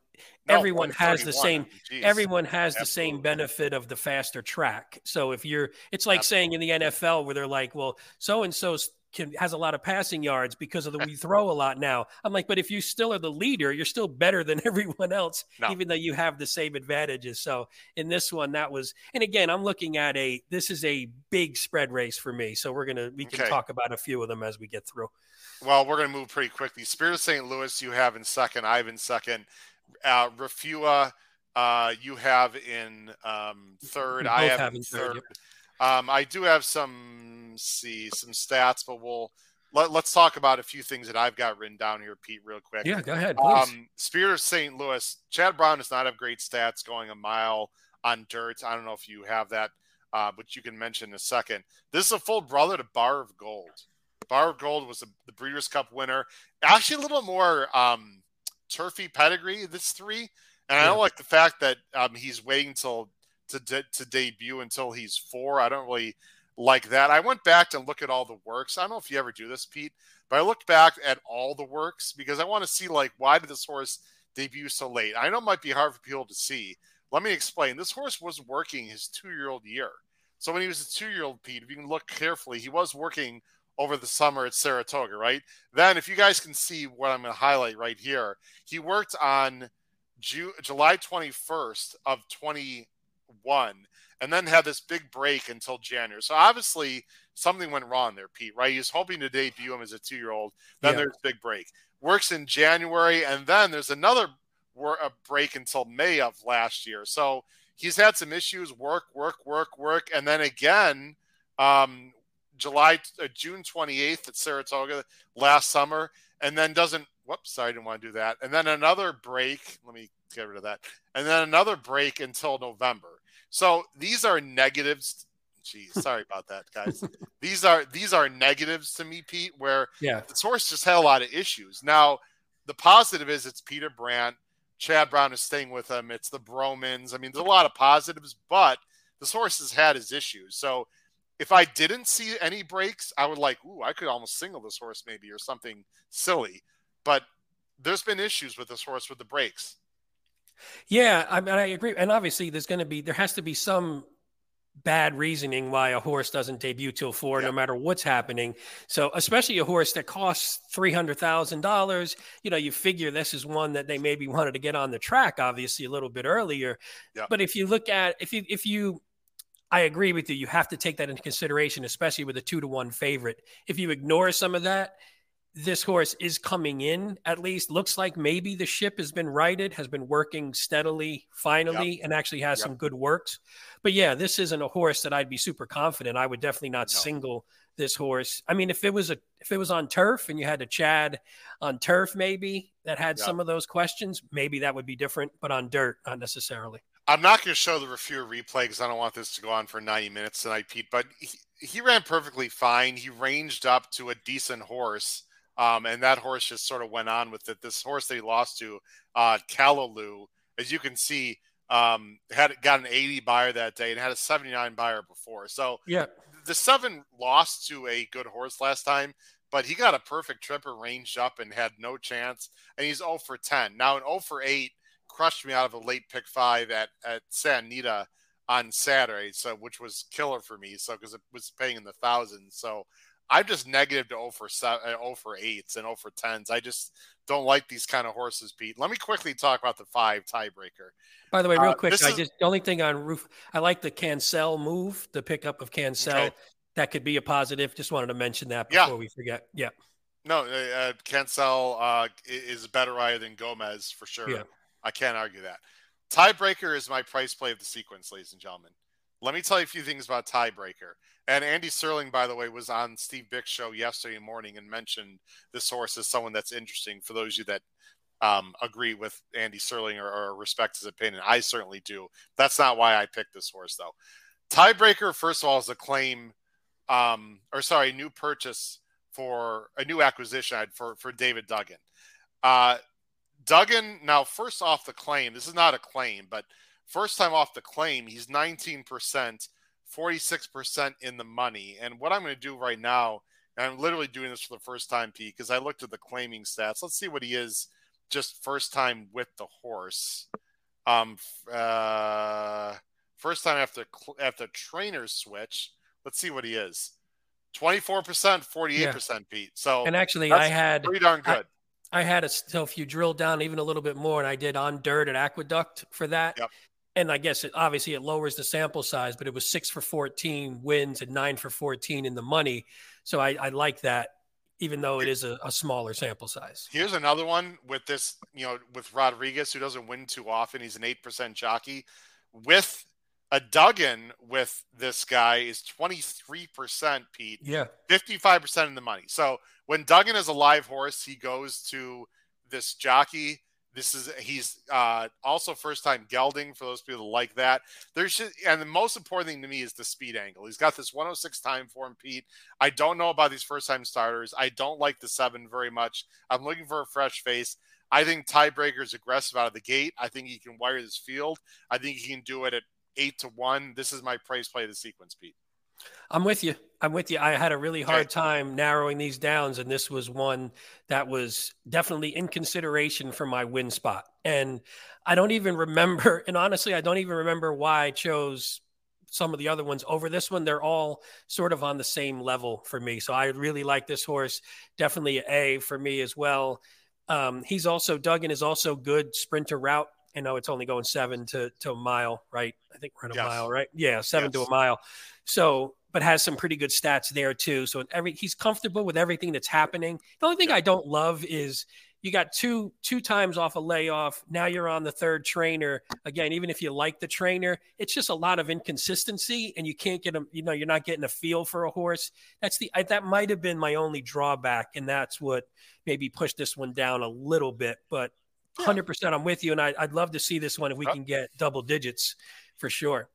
[SPEAKER 2] no,
[SPEAKER 3] everyone has the same-
[SPEAKER 2] geez.
[SPEAKER 3] everyone has the same benefit of the faster track. So if you're, it's like saying in the NFL where they're like, well, so and so can has a lot of passing yards because of the we throw a lot now. I'm like, but if you still are the leader, you're still better than everyone else,
[SPEAKER 2] No.
[SPEAKER 3] even though you have the same advantages. So in this one, that was, and again, I'm looking at a this is a big spread race for me. So we're gonna we can
[SPEAKER 2] Okay.
[SPEAKER 3] talk about a few of them as we get through.
[SPEAKER 2] Well, we're to move pretty quickly. Spirit of St. Louis, you have in second. I have in second. Uh, Refua, uh, you have in um, third. I have,
[SPEAKER 3] have
[SPEAKER 2] in
[SPEAKER 3] in third,
[SPEAKER 2] third. Um, I do have some see some stats, but we'll let, let's talk about a few things that I've got written down here, Pete, real quick.
[SPEAKER 3] Yeah, go ahead, please.
[SPEAKER 2] Um, Spirit of St. Louis, Chad Brown does not have great stats going a mile on dirt. I don't know if you have that, uh, but you can mention in a second. This is a full brother to Bar of Gold. Bar of Gold was a, the Breeders' Cup winner. Actually, a little more um, turfy pedigree, this three. And I don't like the fact that um, he's waiting till to, de- to debut until he's four. I don't really like that. I went back to look at all the works. I don't know if you ever do this, Pete, but I looked back at all the works because I want to see like why did this horse debut so late. I know it might be hard for people to see. Let me explain. This horse was working his two year. So when he was a two year old, Pete, if you can look carefully, he was working over the summer at Saratoga, right? Then, if you guys can see what I'm going to highlight right here, he worked on June, July 21st of 21 and then had this big break until January. So obviously something went wrong there, Pete, right? He's hoping to debut him as a two year old. Then yeah. there's big break. Works in January, and then there's another a break until May of last year. So he's had some issues work, work, work, work. And then again, um, July, uh, June 28th at Saratoga last summer, and then doesn't. Whoops, sorry, I didn't want to do that. And then another break. Let me get rid of that. And then another break until November. So these are negatives. Geez, sorry about that, guys. these are these are negatives to me, Pete. Where
[SPEAKER 3] yeah,
[SPEAKER 2] the source just had a lot of issues. Now, the positive is it's Peter Brant. Chad Brown is staying with him. It's the Bromans. I mean, there's a lot of positives, but the source has had his issues. So if I didn't see any breaks, I would like, ooh, I could almost single this horse maybe or something silly. But there's been issues with this horse with the breaks.
[SPEAKER 3] Yeah, I, mean, I agree, and obviously there's going to be there has to be some bad reasoning why a horse doesn't debut till four, no matter what's happening. So, especially a horse that costs three hundred thousand dollars, you know, you figure this is one that they maybe wanted to get on the track, obviously a little bit earlier. But if you look at if you if you I agree with you. You have to take that into consideration, especially with a two to one favorite. If you ignore some of that, this horse is coming in at least. Looks like maybe the ship has been righted, has been working steadily, finally, yep. and actually has yep. some good works. But yeah, this isn't a horse that I'd be super confident. I would definitely not no. single this horse. I mean, if it was a if it was on turf and you had a Chad on turf, maybe that had yep. some of those questions, maybe that would be different. But on dirt, not necessarily.
[SPEAKER 2] I'm not going to show the review replay because I don't want this to go on for 90 minutes tonight, Pete. But he, he ran perfectly fine. He ranged up to a decent horse, um, and that horse just sort of went on with it. This horse that he lost to, uh, Callaloo, as you can see, um, had got an 80 Beyer that day and had a 79 Beyer before. So
[SPEAKER 3] yeah,
[SPEAKER 2] the seven lost to a good horse last time, but he got a perfect tripper ranged up and had no chance. And he's 0 for 10. Now an 0 for 8 crushed me out of a late pick five at at Santa Anita on Saturday, so which was killer for me. So because it was paying in the thousands, so I'm just negative to 0 for seven, 0 uh, for eights and 0 for tens. I just don't like these kind of horses, Pete. Let me quickly talk about the five tiebreaker.
[SPEAKER 3] By the way, real uh, quick, I is... just the only thing on roof. I like the Cancel move, the pickup of Cancel. Okay. That could be a positive. Just wanted to mention that before yeah. we forget. Yeah.
[SPEAKER 2] No, uh, uh Cancel uh, is a better rider than Gomez for sure. Yeah. I can't argue that. Tiebreaker is my price play of the sequence, ladies and gentlemen. Let me tell you a few things about Tiebreaker. And Andy Serling, by the way, was on Steve Byk's show yesterday morning and mentioned this horse as someone that's interesting for those of you that um, agree with Andy Serling or, or, respect his opinion. I certainly do. That's not why I picked this horse, though. Tiebreaker, first of all, is a claim, um, or sorry, new purchase for a new acquisition for for David Duggan. Uh, Duggan, now, first off the claim, this is not a claim, but first time off the claim, he's 19%, 46% in the money. And what I'm going to do right now, and I'm literally doing this for the first time, Pete, because I looked at the claiming stats. Let's see what he is just first time with the horse. Um, uh, first time after after trainer switch. Let's see what he is. 24%, 48%, yeah. Pete. So,
[SPEAKER 3] and actually, I had
[SPEAKER 2] pretty darn good.
[SPEAKER 3] I had a so if you drill down even a little bit more, and I did on dirt at Aqueduct for that. Yep. And I guess it obviously it lowers the sample size, but it was six for 14 wins and nine for 14 in the money. So I, I like that, even though it is a, a, smaller sample size.
[SPEAKER 2] Here's another one with this, you know, with Rodriguez, who doesn't win too often. He's an 8% jockey. With a Duggan with this guy is 23%, Pete.
[SPEAKER 3] Yeah.
[SPEAKER 2] 55% in the money. So when Duggan is a live horse, he goes to this jockey. This is he's uh, also first time gelding for those people that like that. There's just, and the most important thing to me is the speed angle. He's got this 106 time for him, Pete. I don't know about these first time starters. I don't like the seven very much. I'm looking for a fresh face. I think tiebreaker is aggressive out of the gate. I think he can wire this field. I think he can do it at eight to one. This is my price play of the sequence, Pete.
[SPEAKER 3] I'm with you. I'm with you. I had a really hard time narrowing these downs, and this was one that was definitely in consideration for my win spot. And I don't even remember, and honestly, I don't even remember why I chose some of the other ones over this one. They're all sort of on the same level for me. So I really like this horse. Definitely an A for me as well. Um, he's also Duggan is also good sprinter route. I know it's only going seven to, to a mile, right? I think we're a yes. mile, right? Yeah, seven yes. to a mile. So, but has some pretty good stats there too. So every he's comfortable with everything that's happening. The only thing. I don't love is you got two two times off a layoff. Now you're on the third trainer again. Even if you like the trainer, it's just a lot of inconsistency, and you can't get them. You know, you're not getting a feel for a horse. That's the that might have been my only drawback, and that's what maybe pushed this one down a little bit. But 100, percent I'm with you, and I, would love to see this one if we can get double digits for sure.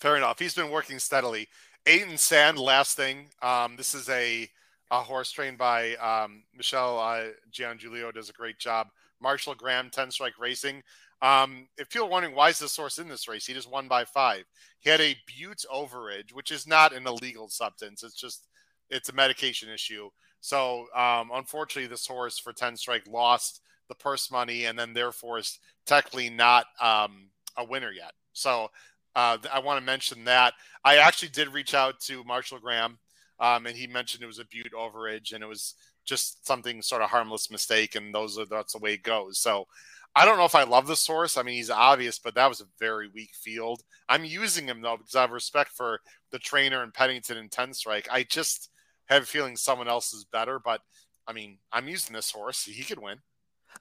[SPEAKER 2] Fair enough. He's been working steadily. Aiden Sand, last thing. Um, this is a a horse trained by um, Michelle uh, Giangiulio does a great job. Marshall Graham, 10 strike racing. Um, if you're wondering why is this horse in this race, he just won by five. He had a Bute overage, which is not an illegal substance. It's just it's a medication issue. So um, unfortunately, this horse for 10 strike lost the purse money, and then therefore is technically not um, a winner yet. So uh, I want to mention that I actually did reach out to Marshall Graham um, and he mentioned it was a Bute overage, and it was just something sort of harmless mistake, and those are that's the way it goes. So I don't know if I love the source. I mean, he's obvious, but that was a very weak field. I'm using him though because I have respect for the trainer and Pennington and Ten Strike. I just have a feeling someone else is better, but I mean, I'm using this horse. He could win.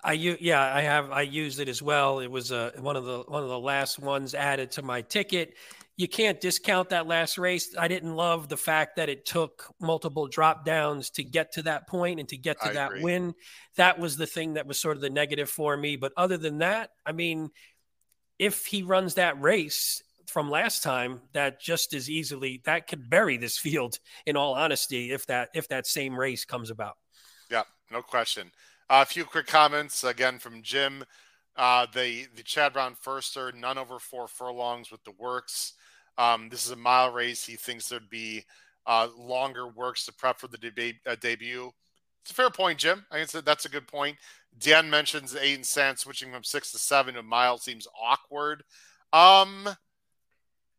[SPEAKER 3] I use yeah, I have I used it as well. It was uh, one of the one of the last ones added to my ticket you can't discount that last race. I didn't love the fact that it took multiple drop downs to get to that point and to get to I that agree. win. That was the thing that was sort of the negative for me. But other than that, I mean, if he runs that race from last time, that just as easily that could bury this field. In all honesty, if that if that same race comes about.
[SPEAKER 2] Yeah, no question. A few quick comments again from Jim. Uh, the the Chad Brown firster, none over four furlongs with the works. Um, this is a mile race. He thinks there'd be uh, longer works to prep for the deb- uh, debut. It's a fair point, Jim. I guess that's a good point. Dan mentions eight and Sand switching from six to seven to mile seems awkward. Um,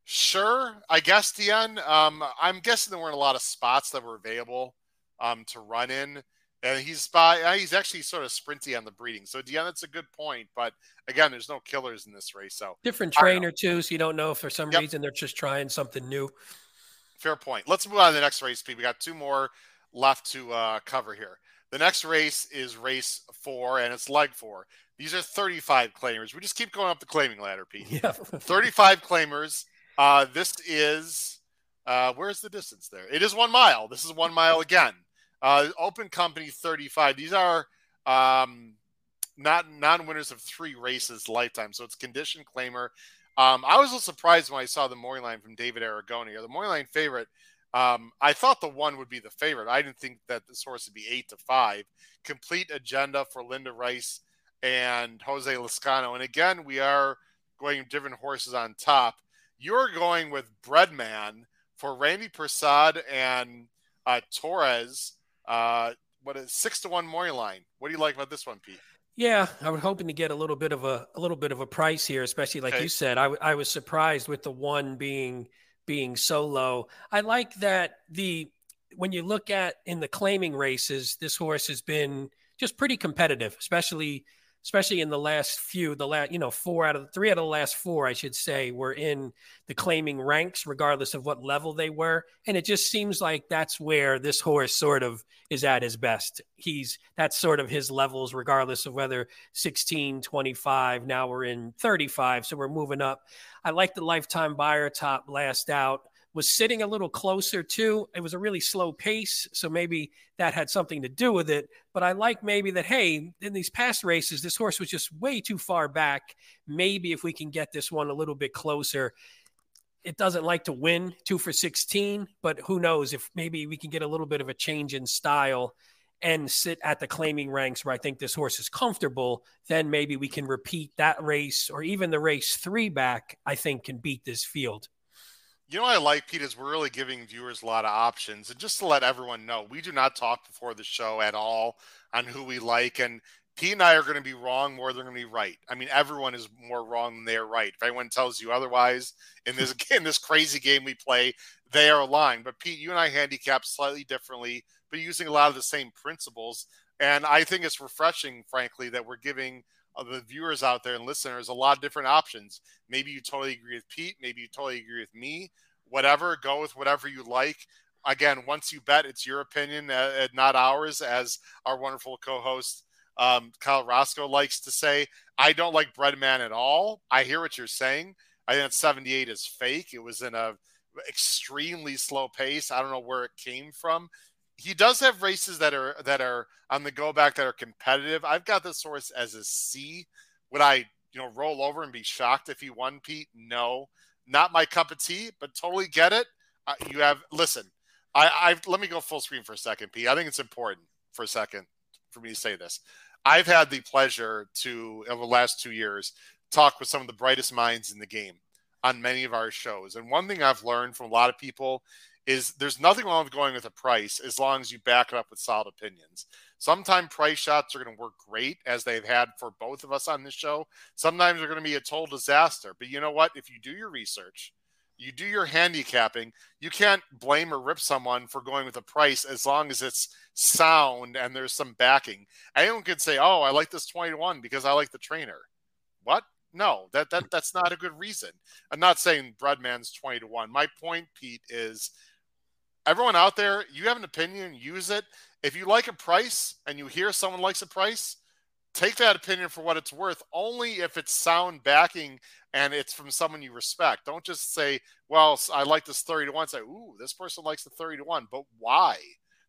[SPEAKER 2] sure, I guess, Dan. Um, I'm guessing there weren't a lot of spots that were available um, to run in and he's by uh, he's actually sort of sprinty on the breeding. So yeah, that's a good point. But again, there's no killers in this race. So
[SPEAKER 3] different trainer too, so you don't know if for some yep. reason they're just trying something new.
[SPEAKER 2] Fair point. Let's move on to the next race, Pete. We got two more left to uh, cover here. The next race is race four, and it's leg four. These are 35 claimers. We just keep going up the claiming ladder, Pete.
[SPEAKER 3] Yeah.
[SPEAKER 2] 35 claimers. Uh, this is uh, where's the distance there? It is one mile. This is one mile again. Uh, open company 35. These are um, not non-winners of three races lifetime. So it's condition claimer. Um, I was a little surprised when I saw the morning line from David Aragona, or the morning line favorite. Um, I thought the one would be the favorite. I didn't think that this horse would be eight to five. Complete agenda for Linda Rice and Jose Lezcano. And again, we are going different horses on top. You're going with Breadman for Randi Persaud and uh, Torres uh, what is six to one morning line? What do you like about this one, Pete?
[SPEAKER 3] Yeah, I was hoping to get a little bit of a a little bit of a price here, especially like okay. you said. I, I was surprised with the one being being so low. I like that the when you look at in the claiming races, this horse has been just pretty competitive, especially especially in the last few, the last, you know, four out of the three out of the last four, I should say, were in the claiming ranks, regardless of what level they were. And it just seems like that's where this horse sort of is at his best. He's that's sort of his levels, regardless of whether 16, 25, now we're in 35. So we're moving up. I like the lifetime Beyer top last out was sitting a little closer too. It was a really slow pace, so maybe that had something to do with it. But I like maybe that, hey, in these past races, this horse was just way too far back. Maybe if we can get this one a little bit closer, it doesn't like to win two for 16, but who knows if maybe we can get a little bit of a change in style and sit at the claiming ranks where I think this horse is comfortable, then maybe we can repeat that race or even the race three back, I think can beat this field.
[SPEAKER 2] You know what I like, Pete, is we're really giving viewers a lot of options. And just to let everyone know, we do not talk before the show at all on who we like. And Pete and I are going to be wrong more than going to be right. I mean, everyone is more wrong than they are right. If anyone tells you otherwise in this in this crazy game we play, they are lying. But Pete, you and I handicap slightly differently, but using a lot of the same principles. And I think it's refreshing, frankly, that we're giving uh, the viewers out there and listeners a lot of different options. Maybe you totally agree with Pete. Maybe you totally agree with me. Whatever, go with whatever you like. Again, once you bet, it's your opinion, uh, not ours, as our wonderful co host um, Kyle Roscoe likes to say. I don't like Breadman at all. I hear what you're saying. I think 78 is fake. It was in a extremely slow pace. I don't know where it came from he does have races that are that are on the go back that are competitive. I've got this horse as a C. Would I, you know, roll over and be shocked if he won, Pete? No, not my cup of tea, but totally get it. Uh, you have listen. I, I've let me go full screen for a second, Pete. I think it's important for a second for me to say this. I've had the pleasure to over the last two years talk with some of the brightest minds in the game on many of our shows, and one thing I've learned from a lot of people is there's nothing wrong with going with a price as long as you back it up with solid opinions. Sometimes price shots are going to work great, as they've had for both of us on this show. Sometimes they're going to be a total disaster. But you know what? If you do your research, you do your handicapping, you can't blame or rip someone for going with a price as long as it's sound and there's some backing. Anyone could say, "Oh, I like this twenty to one because I like the trainer." What? No, that that that's not a good reason. I'm not saying Breadman's twenty to one. My point, Pete, is everyone out there, you have an opinion, use it. If you like a price and you hear someone likes a price, take that opinion for what it's worth, only if it's sound backing and it's from someone you respect. Don't just say, well, I like this 30 to 1. Say, ooh, this person likes the 30 to 1. But why?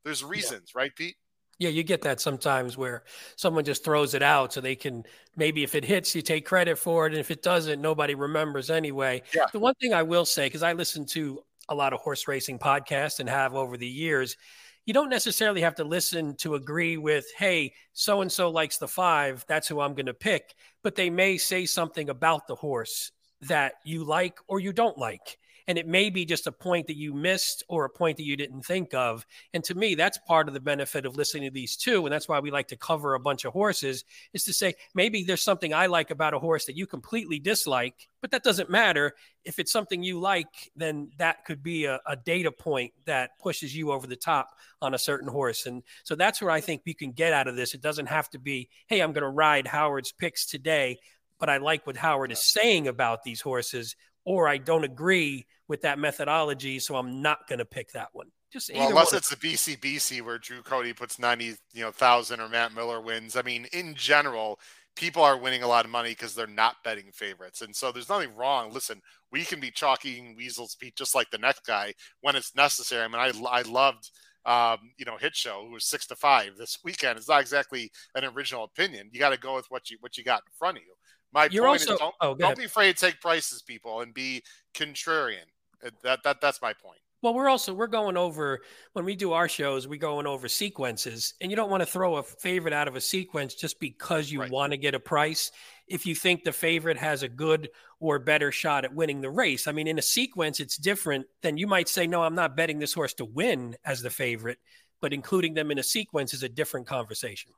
[SPEAKER 2] There's reasons, yeah. right, Pete?
[SPEAKER 3] Yeah, you get that sometimes where someone just throws it out so they can maybe if it hits, you take credit for it. And if it doesn't, nobody remembers anyway. Yeah. The one thing I will say, because I listen to a lot of horse racing podcasts and have over the years, you don't necessarily have to listen to agree with, hey, so and so likes the five, that's who I'm going to pick. But they may say something about the horse that you like or you don't like and it may be just a point that you missed or a point that you didn't think of. And to me, that's part of the benefit of listening to these two. And that's why we like to cover a bunch of horses is to say, maybe there's something I like about a horse that you completely dislike, but that doesn't matter. If it's something you like, then that could be a, a data point that pushes you over the top on a certain horse. And so that's where I think you can get out of this. It doesn't have to be, hey, I'm going to ride Howard's picks today but I like what Howard is saying about these horses or I don't agree with that methodology, so I'm not going to pick that one.
[SPEAKER 2] Just well, unless one. it's the BCBC where Drew Cody puts ninety, you know, thousand or Matt Miller wins. I mean, in general, people are winning a lot of money because they're not betting favorites, and so there's nothing wrong. Listen, we can be chalking weasels beat just like the next guy when it's necessary. I mean, I I loved. Um, you know, hit show who was six to five this weekend. It's not exactly an original opinion. You got to go with what you what you got in front of you. My You're point also, is don't, oh, don't be afraid to take prices, people, and be contrarian. Uh, that that that's my point.
[SPEAKER 3] Well, we're also we're going over when we do our shows, we're going over sequences, and you don't want to throw a favorite out of a sequence just because you right. want to get a price. If you think the favorite has a good or better shot at winning the race, I mean, in a sequence, it's different than you might say, no, I'm not betting this horse to win as the favorite, but including them in a sequence is a different conversation.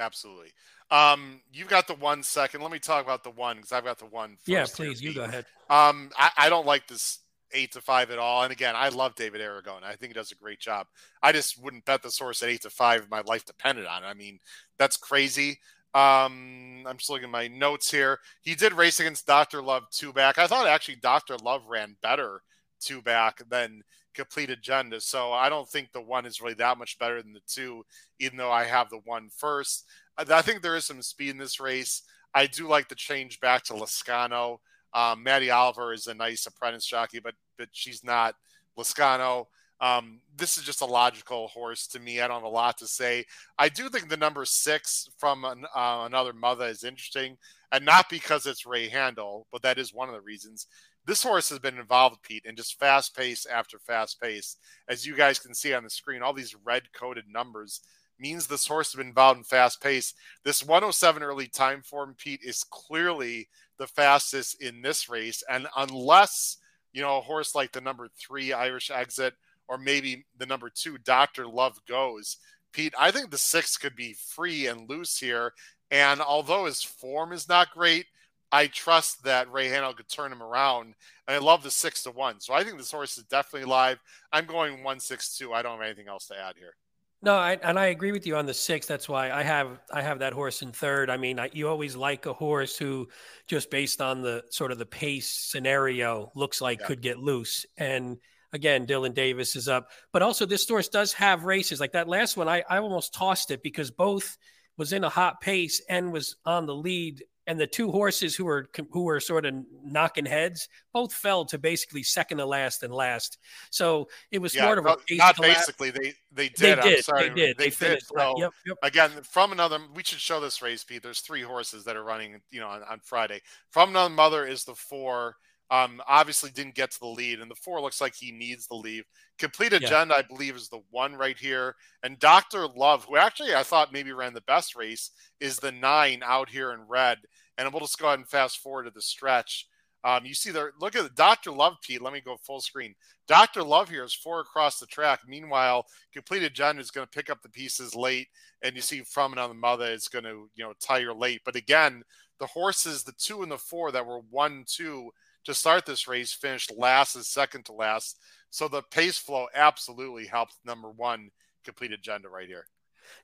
[SPEAKER 2] Absolutely. Um, you've got the one second. Let me talk about the one because I've got the one.
[SPEAKER 3] yeah, please, you go ahead.
[SPEAKER 2] Um, I, I, don't like this eight to five at all. And again, I love David Aragona. I think he does a great job. I just wouldn't bet the source at eight to five if my life depended on it. I mean, that's crazy. Um, I'm just looking at my notes here. He did race against Dr. Love two back. I thought actually Dr. Love ran better two back than complete agenda. So I don't think the one is really that much better than the two, even though I have the one first. I think there is some speed in this race. I do like the change back to Lezcano. Um, Maddie Oliver is a nice apprentice jockey, but but she's not Lezcano. Um, this is just a logical horse to me. I don't have a lot to say. I do think the number six from an, uh, another mother is interesting, and not because it's Ray Handal, but that is one of the reasons. This horse has been involved, Pete, in just fast pace after fast pace. As you guys can see on the screen, all these red coded numbers means this horse has been involved in fast pace. This 107 early time form, Pete, is clearly the fastest in this race. And unless you know, a horse like the number three Irish Exit or maybe the number two Doctor Love Goes. Pete, I think the six could be free and loose here. And although his form is not great, I trust that Ray Handal could turn him around. And I love the six to one. So I think this horse is definitely live. I'm going one six two. I don't have anything else to add here.
[SPEAKER 3] No, I, and I agree with you on the six. That's why I have I have that horse in third. I mean, I, you always like a horse who, just based on the sort of the pace scenario, looks like yeah. could get loose. And again, Dylan Davis is up, but also this horse does have races like that last one. I I almost tossed it because both was in a hot pace and was on the lead and the two horses who were who were sort of knocking heads both fell to basically second to last and last. So it was yeah, sort of
[SPEAKER 2] a not basically they they did.
[SPEAKER 3] They did. They did. They, they
[SPEAKER 2] did. So yep, yep. again, from another, we should show this race, Pete. There's three horses that are running, you know, on, on Friday. From another mother is the four. Um, obviously didn't get to the lead, and the four looks like he needs the lead. Complete Agenda, yeah. I believe, is the one right here. And Dr. Love, who actually I thought maybe ran the best race, is the nine out here in red. And we'll just go ahead and fast forward to the stretch. Um, you see there, look at the Dr. Love, Pete. Let me go full screen. Dr. Love here is four across the track. Meanwhile, completed Agenda is going to pick up the pieces late. And you see from another mother, is going to, you know, tire late. But again, the horses, the two and the four that were one, two to start this race, finished last and second to last. So the pace flow absolutely helped number one complete agenda right here.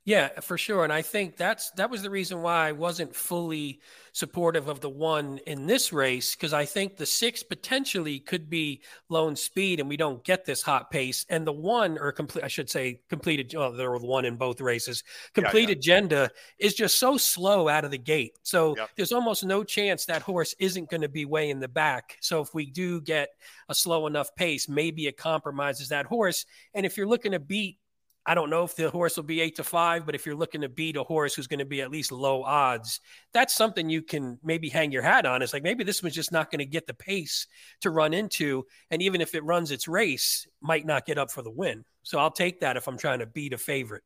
[SPEAKER 3] Yeah, for sure. And I think that's that was the reason why I wasn't fully supportive of the one in this race because I think the six potentially could be lone speed and we don't get this hot pace. And the one or complete I should say completed oh, there were one in both races. Complete yeah, yeah. agenda is just so slow out of the gate. So yep. there's almost no chance that horse isn't going to be way in the back. So if we do get a slow enough pace, maybe it compromises that horse. And if you're looking to beat I don't know if the horse will be eight to five, but if you're looking to beat a horse who's going to be at least low odds, that's something you can maybe hang your hat on. It's like maybe this one's just not going to get the pace to run into. And even if it runs its race, might not get up for the win. So I'll take that if I'm trying to beat a favorite.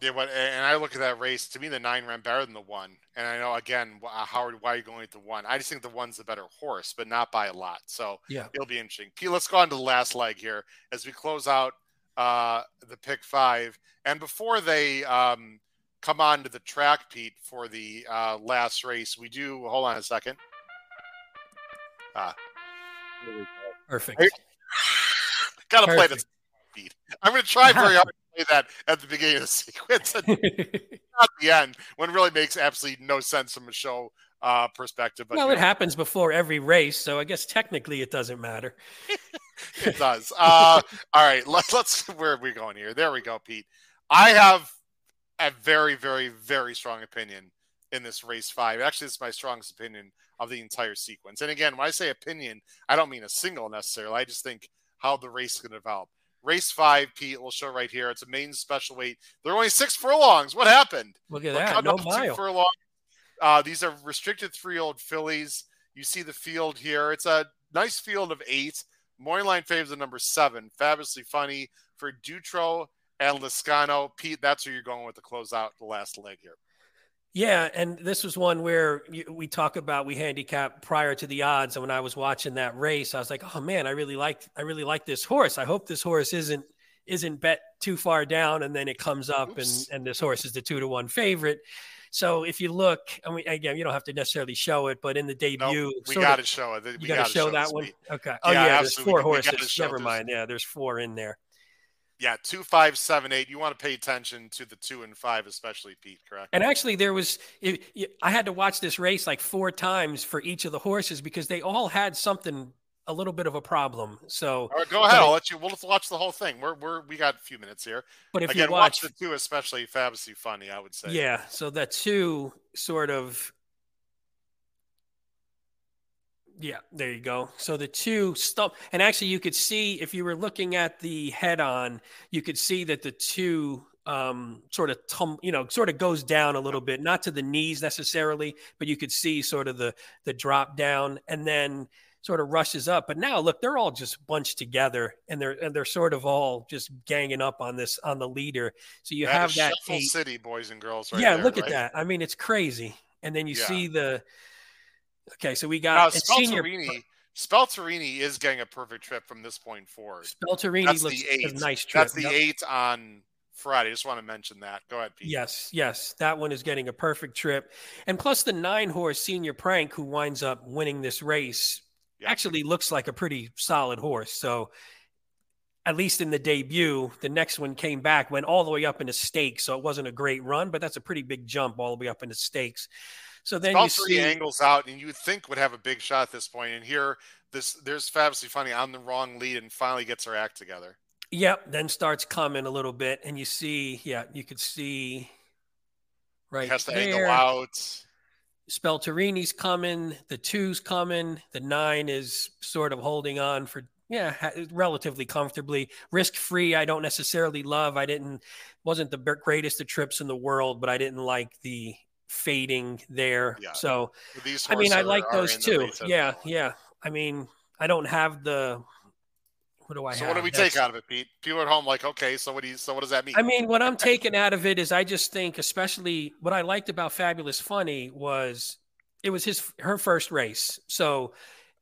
[SPEAKER 2] Yeah, but and I look at that race. To me, the nine ran better than the one. And I know again, uh, Howard, why are you going with the one? I just think the one's the better horse, but not by a lot. So yeah, it'll be interesting. P, let's go on to the last leg here as we close out uh, the pick five. And before they um, come on to the track, Pete, for the uh, last race, we do hold on a second.
[SPEAKER 3] Ah, perfect.
[SPEAKER 2] Gotta play this beat. I'm going to try very hard to play that at the beginning of the sequence, and not the end, when it really makes absolutely no sense from a show uh, perspective.
[SPEAKER 3] But, well, it know. happens before every race, so I guess technically it doesn't matter.
[SPEAKER 2] it does. Uh, all right, let, let's. Where are we going here? There we go, Pete. I have a very, very, very strong opinion in this race five. Actually, it's my strongest opinion of the entire sequence. And again, when I say opinion, I don't mean a single necessarily. I just think how the race is going to develop. Race five, Pete, will show right here. It's a maiden special weight. There are only six furlongs. What happened?
[SPEAKER 3] Look at that. No mile.
[SPEAKER 2] Furlong. Uh, these are restricted three-year-old fillies. You see the field here. It's a nice field of eight. Morning line favors the number seven. Fabulously funny for Dutrow and Lezcano. Pete, that's where you're going with the closeout, the last leg here.
[SPEAKER 3] Yeah, and this was one where we talk about we handicap prior to the odds, and when I was watching that race, I was like, "Oh man, I really like I really like this horse. I hope this horse isn't isn't bet too far down, and then it comes up, Oops. and and this horse is the two to one favorite." So if you look, I mean, again, you don't have to necessarily show it, but in the debut,
[SPEAKER 2] nope, we got to show it. We
[SPEAKER 3] you got to show, show that one. Okay. Oh yeah, yeah there's four horses. Never mind. Yeah, there's four in there.
[SPEAKER 2] Yeah, two, five, seven, eight. You want to pay attention to the two and five, especially Pete. Correct.
[SPEAKER 3] And actually, there was I had to watch this race like four times for each of the horses because they all had something a little bit of a problem. So
[SPEAKER 2] go ahead. I'll let you. We'll watch the whole thing. We're we're we got a few minutes here.
[SPEAKER 3] But if
[SPEAKER 2] Again,
[SPEAKER 3] you watch,
[SPEAKER 2] watch the two, especially fabulously funny, I would say.
[SPEAKER 3] Yeah. So the two sort of. Yeah, there you go. So the two stump, and actually, you could see if you were looking at the head on, you could see that the two um, sort of tum, you know, sort of goes down a little bit, not to the knees necessarily, but you could see sort of the the drop down, and then sort of rushes up. But now look, they're all just bunched together and they're and they're sort of all just ganging up on this on the leader. So you
[SPEAKER 2] that
[SPEAKER 3] have that
[SPEAKER 2] eight, city boys and girls right
[SPEAKER 3] Yeah,
[SPEAKER 2] there,
[SPEAKER 3] look
[SPEAKER 2] right?
[SPEAKER 3] at that. I mean, it's crazy. And then you yeah. see the Okay, so we got
[SPEAKER 2] now, Spelterini, Spelterini is getting a perfect trip from this point forward.
[SPEAKER 3] Spelterini
[SPEAKER 2] That's
[SPEAKER 3] looks
[SPEAKER 2] the eight.
[SPEAKER 3] nice trip.
[SPEAKER 2] That's the
[SPEAKER 3] Yep.
[SPEAKER 2] eight on Friday. I Just want to mention that. Go ahead, Pete.
[SPEAKER 3] Yes, yes, that one is getting a perfect trip, and plus the nine horse Senior Prank, who winds up winning this race,
[SPEAKER 2] Yeah.
[SPEAKER 3] actually looks like a pretty solid horse. So, at least in the debut, the next one came back, went all the way up into stakes. So it wasn't a great run, but that's a pretty big jump all the way up into stakes. So then you
[SPEAKER 2] Spelterini
[SPEAKER 3] see,
[SPEAKER 2] angles out, and you think would have a big shot at this point. And here, this there's fabulously funny on the wrong lead, and finally gets her act together.
[SPEAKER 3] yep, then starts coming a little bit, and you see, yeah, you could see right
[SPEAKER 2] has to angle out.
[SPEAKER 3] Spelterini's coming, the two's coming, the nine is sort of holding on for yeah, ha- relatively comfortably, risk free. I don't necessarily love. I didn't wasn't the greatest of trips in the world, but I didn't like the fading there.
[SPEAKER 2] Yeah.
[SPEAKER 3] So
[SPEAKER 2] These
[SPEAKER 3] I mean, I like those too.
[SPEAKER 2] race at the
[SPEAKER 3] Yeah, yeah. I mean, I don't have the. What do I
[SPEAKER 2] So
[SPEAKER 3] have?
[SPEAKER 2] what do we
[SPEAKER 3] That's-
[SPEAKER 2] take out of it, Pete? People at home like, okay, so what do you, so what does that mean?
[SPEAKER 3] I mean, what I'm taking out of it is I just think, especially what I liked about Fabulous Funny was it was his her first race, so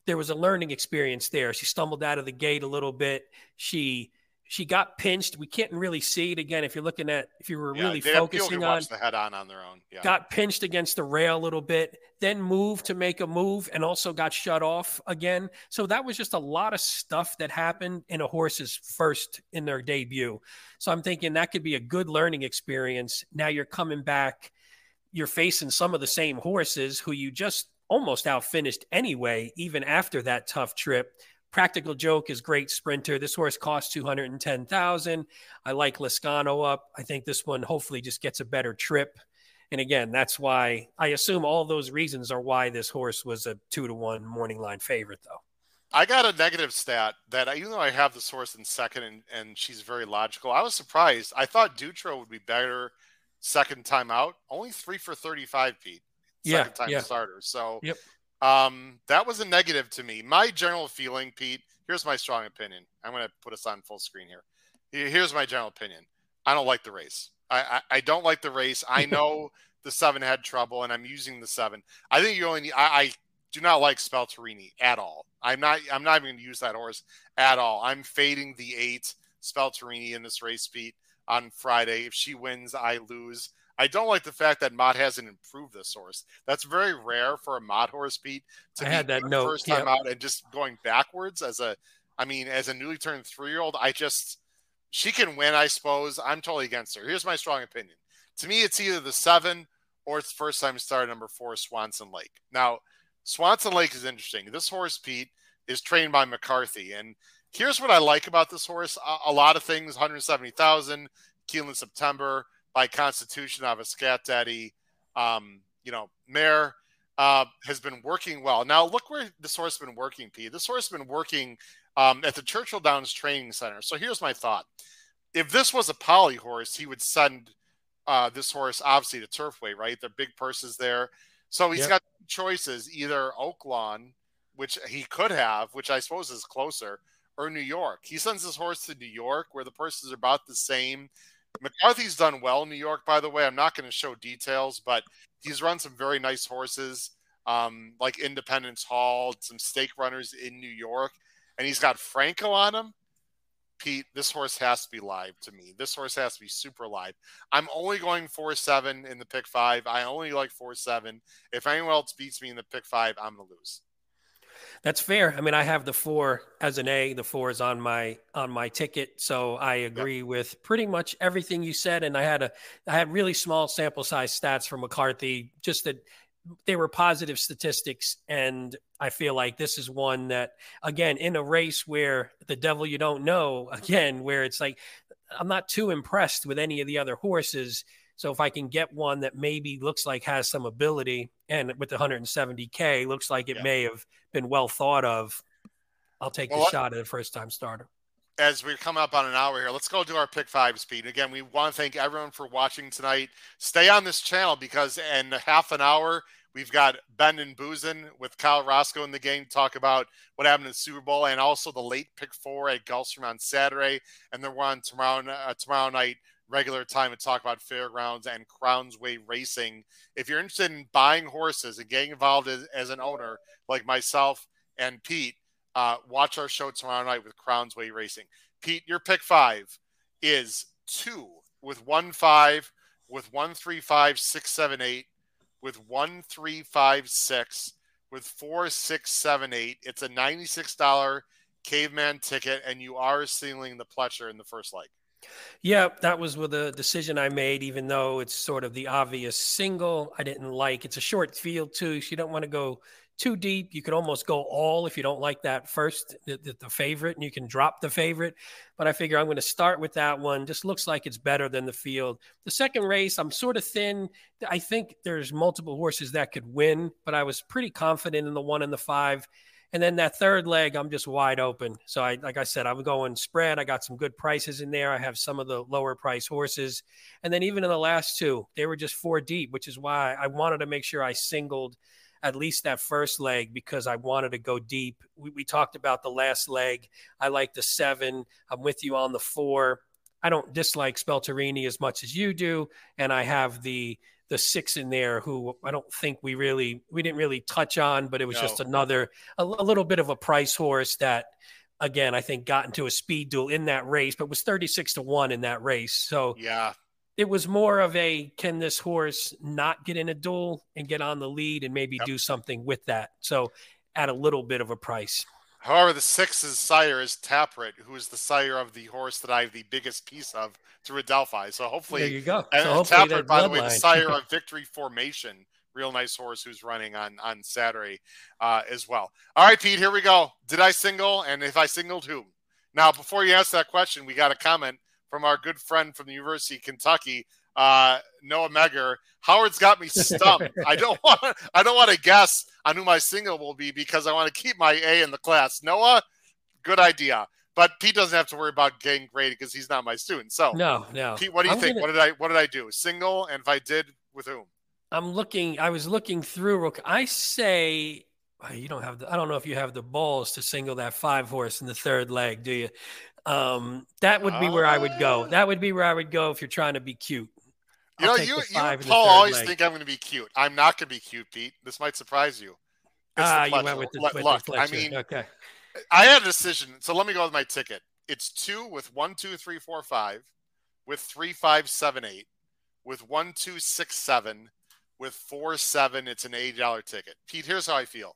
[SPEAKER 3] there was a learning experience there. She stumbled out of the gate a little bit. She she got pinched. We can't really see it again if you're looking at if you were
[SPEAKER 2] yeah,
[SPEAKER 3] really
[SPEAKER 2] they have- people
[SPEAKER 3] focusing on
[SPEAKER 2] the head on on their own. Yeah.
[SPEAKER 3] got pinched against the rail a little bit, then moved to make a move and also got shut off again. So that was just a lot of stuff that happened in a horse's first in their debut. So I'm thinking that could be a good learning experience. Now you're coming back, you're facing some of the same horses who you just almost outfinished anyway, even after that tough trip. Practical Joke is great sprinter. This horse costs 210,000. I like Lezcano up. I think this one hopefully just gets a better trip. And again, that's why I assume all those reasons are why this horse was a two to one morning line favorite, though.
[SPEAKER 2] I got a negative stat that uh, even though I have this horse in second and, and she's very logical, I was surprised. I thought Dutrow would be better second time out. Only three for 35, Pete.
[SPEAKER 3] Yeah,
[SPEAKER 2] Second time
[SPEAKER 3] yeah.
[SPEAKER 2] starter. So
[SPEAKER 3] Yep.
[SPEAKER 2] Um, that was a negative to me. My general feeling, Pete, here's my strong opinion. I'm going to put us on full screen here. Here- Here's my general opinion. I don't like the race. I, I, I don't like the race. I know the seven had trouble, and I'm using the seven. I think you only need. I, I do not like Spelterini at all. I'm not. I'm not even going to use that horse at all. I'm fading the eight Spelterini in this race, Pete, on Friday. If she wins, I lose. I don't like the fact that Mott hasn't improved this horse. That's very rare for a Mott horse, Pete. To
[SPEAKER 3] I
[SPEAKER 2] be
[SPEAKER 3] had that note,
[SPEAKER 2] first time
[SPEAKER 3] yeah.
[SPEAKER 2] out and just going backwards as a. I mean, as a newly turned three year old, I just she can win. I suppose I'm totally against her. Here's my strong opinion. To me, it's either the seven or it's first time starter number four, Swanson Lake. Now, Swanson Lake is interesting. This horse, Pete, is trained by McCarthy. And here's what I like about this horse a, a lot of things 170,000, Keeneland September by Constitution of a Scat Daddy, um, you know, mayor Uh, has been working well. Now look where this horse has been working, P. This horse has been working um, at the Churchill Downs Training Center. So here's my thought: if this was a poly horse, he would send uh, this horse obviously to Turfway, right? They're big purses there. So he's
[SPEAKER 3] Yep.
[SPEAKER 2] got choices: either Oaklawn, which he could have, which I suppose is closer, or New York. He sends his horse to New York, where the purses are about the same. McCarthy's done well in New York, by the way. I'm not going to show details, but he's run some very nice horses, um, like Independence Hall, some stake runners in New York, and he's got Franco on him. Pete, this horse has to be live to me. This horse has to be super live. I'm only going four seven in the pick five. I only like four seven. If anyone else beats me in the pick five, I'm gonna lose.
[SPEAKER 3] That's fair. I mean, I have the four as an A. The four is on my on my ticket, so I agree with pretty much everything you said. And I had a I had really small sample size stats for McCarthy, just that they were positive statistics, and I feel like this is one that again in a race where the devil you don't know again, where it's like I'm not too impressed with any of the other horses. So if I can get one that maybe looks like has some ability, and with the 170k, looks like it
[SPEAKER 2] Yeah.
[SPEAKER 3] may have been well thought of, I'll take
[SPEAKER 2] Well,
[SPEAKER 3] the shot at a first time starter.
[SPEAKER 2] as we come up on an hour here, let's go do our pick five speed. Again, we want to thank everyone for watching tonight. Stay on this channel because in half an hour, we've got Bettin N' Boozin with Kyle Roscoe in the game to talk about what happened in the Super Bowl and also the late pick four at Gulfstream on Saturday. And then we're on tomorrow, uh, tomorrow night, regular time to talk about fairgrounds and Crownsway racing. If you're interested in buying horses and getting involved as, as an owner like myself And Pete, uh, watch our show tomorrow night with Crowns Way Racing. Pete, your pick five is two with one five, with one three five six seven eight, with one three five six, with four six seven eight. It's a ninety six dollar caveman ticket, and you are singling the Pletcher in the first leg.
[SPEAKER 3] Yeah, that was with a decision I made, even though it's sort of the obvious single I didn't like. It's a short field too, so you don't want to go too deep. You could almost go all if you don't like that first, the, the, the, favorite, and you can drop the favorite. But I figure I'm going to start with that one. Just looks like it's better than the field. The second race, I'm sort of thin. I think there's multiple horses that could win, but I was pretty confident in the one and the five. And then that third leg, I'm just wide open. So I, like I said, I'm going spread. I got some good prices in there. I have some of the lower price horses, and then even in the last two, they were just four deep, which is why I wanted to make sure I singled at least that first leg because I wanted to go deep. We, we talked about the last leg. I like the seven. I'm with you on the four. I don't dislike Spelterini as much as you do, and I have the the six in there who I don't think we really we didn't really touch on, but it was no. just another a, a, little bit of a price horse that again I think got into a speed duel in that race, but was 36 to 1 in that race. So
[SPEAKER 2] yeah.
[SPEAKER 3] It was more of a can this horse not get in a duel and get on the lead and maybe yep. do something with that. So at a little bit of a price.
[SPEAKER 2] However, the six's sire is Tapwrit, who is the sire of the horse that I have the biggest piece of through Adelphi. So hopefully,
[SPEAKER 3] there you go.
[SPEAKER 2] And,
[SPEAKER 3] so
[SPEAKER 2] Tapwrit, by the way, the sire of Victory Formation, real nice horse who's running on on Saturday uh, as well. All right, Pete, here we go. Did I single? And if I singled, who? Now, before you ask that question, we got a comment from our good friend from the University of Kentucky, uh, Noah Megger. Howard's got me stumped. I don't want. I don't want to guess on who my single will be because I want to keep my A in the class. Noah, good idea. But Pete doesn't have to worry about getting graded because he's not my student. So
[SPEAKER 3] no, no.
[SPEAKER 2] Pete, what do you I'm think? Gonna... What did I what did I do? Single, and if I did, with whom?
[SPEAKER 3] I'm looking. I was looking through. I say you don't have. The, I don't know if you have the balls to single that five horse in the third leg, do you? Um, that would be where I would go. Ah. That would be where I would go if you're trying to be cute.
[SPEAKER 2] You know, you, you Paul always leg. think I'm going to be cute. I'm not going to be cute, Pete. This might surprise you.
[SPEAKER 3] Ah, you went with the, with
[SPEAKER 2] look.
[SPEAKER 3] The
[SPEAKER 2] I mean, okay. I had a decision, so let me go with my ticket. It's two with one, two, three, four, five, with three, five, seven, eight, with one, two, six, seven, with four, seven. It's an eighty dollar ticket. Pete, here's how I feel: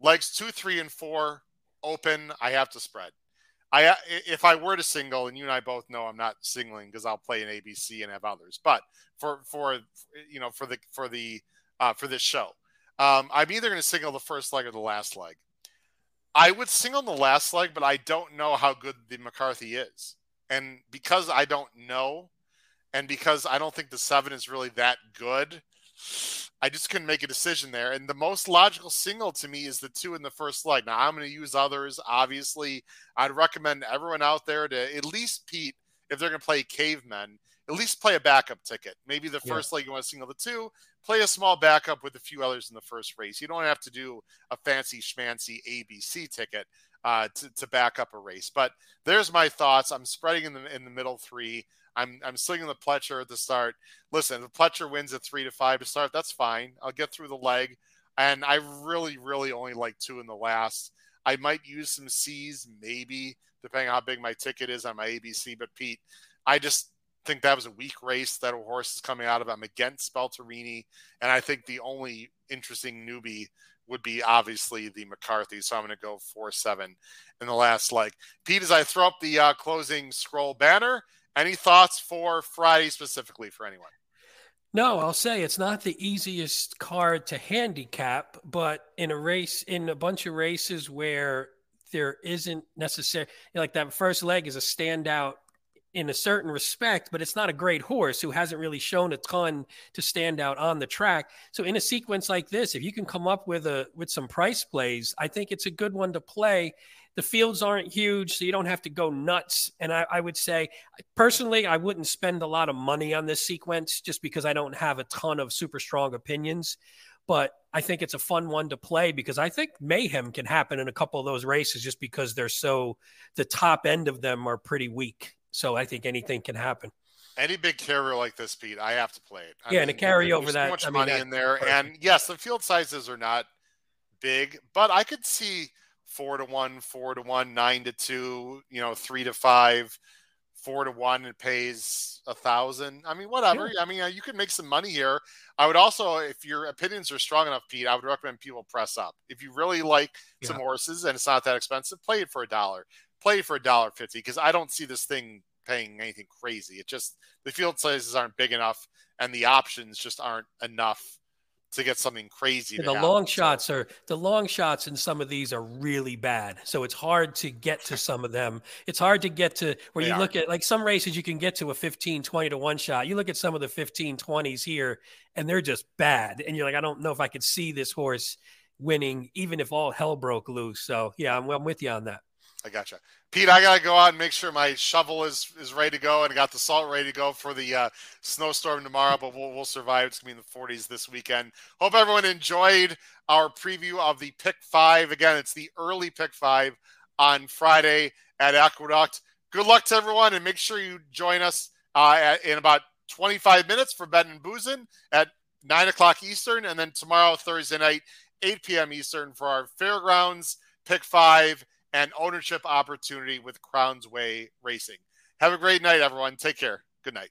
[SPEAKER 2] legs two, three, and four open. I have to spread. I if I were to single, and you and I both know I'm not singling because I'll play an ABC and have others. But for for you know for the for the uh, for this show, um, I'm either going to single the first leg or the last leg. I would single the last leg, but I don't know how good the McCarthy is, and because I don't know, and because I don't think the seven is really that good, I just couldn't make a decision there. And the most logical single to me is the two in the first leg. Now I'm going to use others. Obviously, I'd recommend everyone out there to at least Pete if they're going to play cavemen, at least play a backup ticket. Maybe the first yeah. leg you want to single the two, play a small backup with a few others in the first race. You don't have to do a fancy schmancy ABC ticket uh, to, to back up a race. But there's my thoughts. I'm spreading in the in the middle three. I'm I'm slinging the Pletcher at the start. Listen, the Pletcher wins at three to five to start. That's fine. I'll get through the leg. And I really, really only like two in the last. I might use some C's, maybe, depending on how big my ticket is on my ABC. But Pete, I just think that was a weak race that a horse is coming out of. I'm against Spelterini, and I think the only interesting newbie would be obviously the McCarthy. So I'm going to go four seven in the last leg. Pete, as I throw up the uh, closing scroll banner, any thoughts for Friday specifically for anyone?
[SPEAKER 3] No, I'll say it's not the easiest card to handicap, but in a race, in a bunch of races where there isn't necessary, like that first leg is a standout in a certain respect, but it's not a great horse who hasn't really shown a ton to stand out on the track. So in a sequence like this, if you can come up with a with some price plays, I think it's a good one to play. The fields aren't huge, so you don't have to go nuts. And I, I would say, personally, I wouldn't spend a lot of money on this sequence just because I don't have a ton of super strong opinions. But I think it's a fun one to play because I think mayhem can happen in a couple of those races just because they're so, the top end of them are pretty weak. So I think anything can happen.
[SPEAKER 2] Any big carrier like this, Pete, I have to play it.
[SPEAKER 3] I yeah, mean, and a carry over that.
[SPEAKER 2] So much I mean, money in there, perfect. and yes, the field sizes are not big, but I could see four to one, four to one, nine to two, you know, three to five, four to one, it pays a thousand. I mean, whatever. Yeah. I mean, uh, you can make some money here. I would also, if your opinions are strong enough, Pete, I would recommend people press up. If you really like yeah. some horses and it's not that expensive, play it for a dollar. Play it for a dollar fifty because I don't see this thing paying anything crazy. It just the field sizes aren't big enough and the options just aren't enough to get something crazy.
[SPEAKER 3] the
[SPEAKER 2] happen.
[SPEAKER 3] long shots are the long shots in some of these are really bad. So it's hard to get to some of them. It's hard to get to where they you are. look at like some races you can get to a 15, 20 to one shot. You look at some of the 15, 20s here and they're just bad. And you're like, I don't know if I could see this horse winning, even if all hell broke loose. So yeah, I'm, I'm with you on that.
[SPEAKER 2] I gotcha. Pete, I gotta go out and make sure my shovel is is ready to go and got the salt ready to go for the uh, snowstorm tomorrow. But we'll we'll survive. It's gonna be in the 40s this weekend. Hope everyone enjoyed our preview of the pick five. Again, it's the early pick five on Friday at Aqueduct. Good luck to everyone, and make sure you join us uh, at, in about 25 minutes for Bettin N' Boozin at nine o'clock Eastern, and then tomorrow Thursday night, 8 p.m. Eastern for our fairgrounds pick five and ownership opportunity with Crowns Way Racing. Have a great night, everyone. Take care. Good night.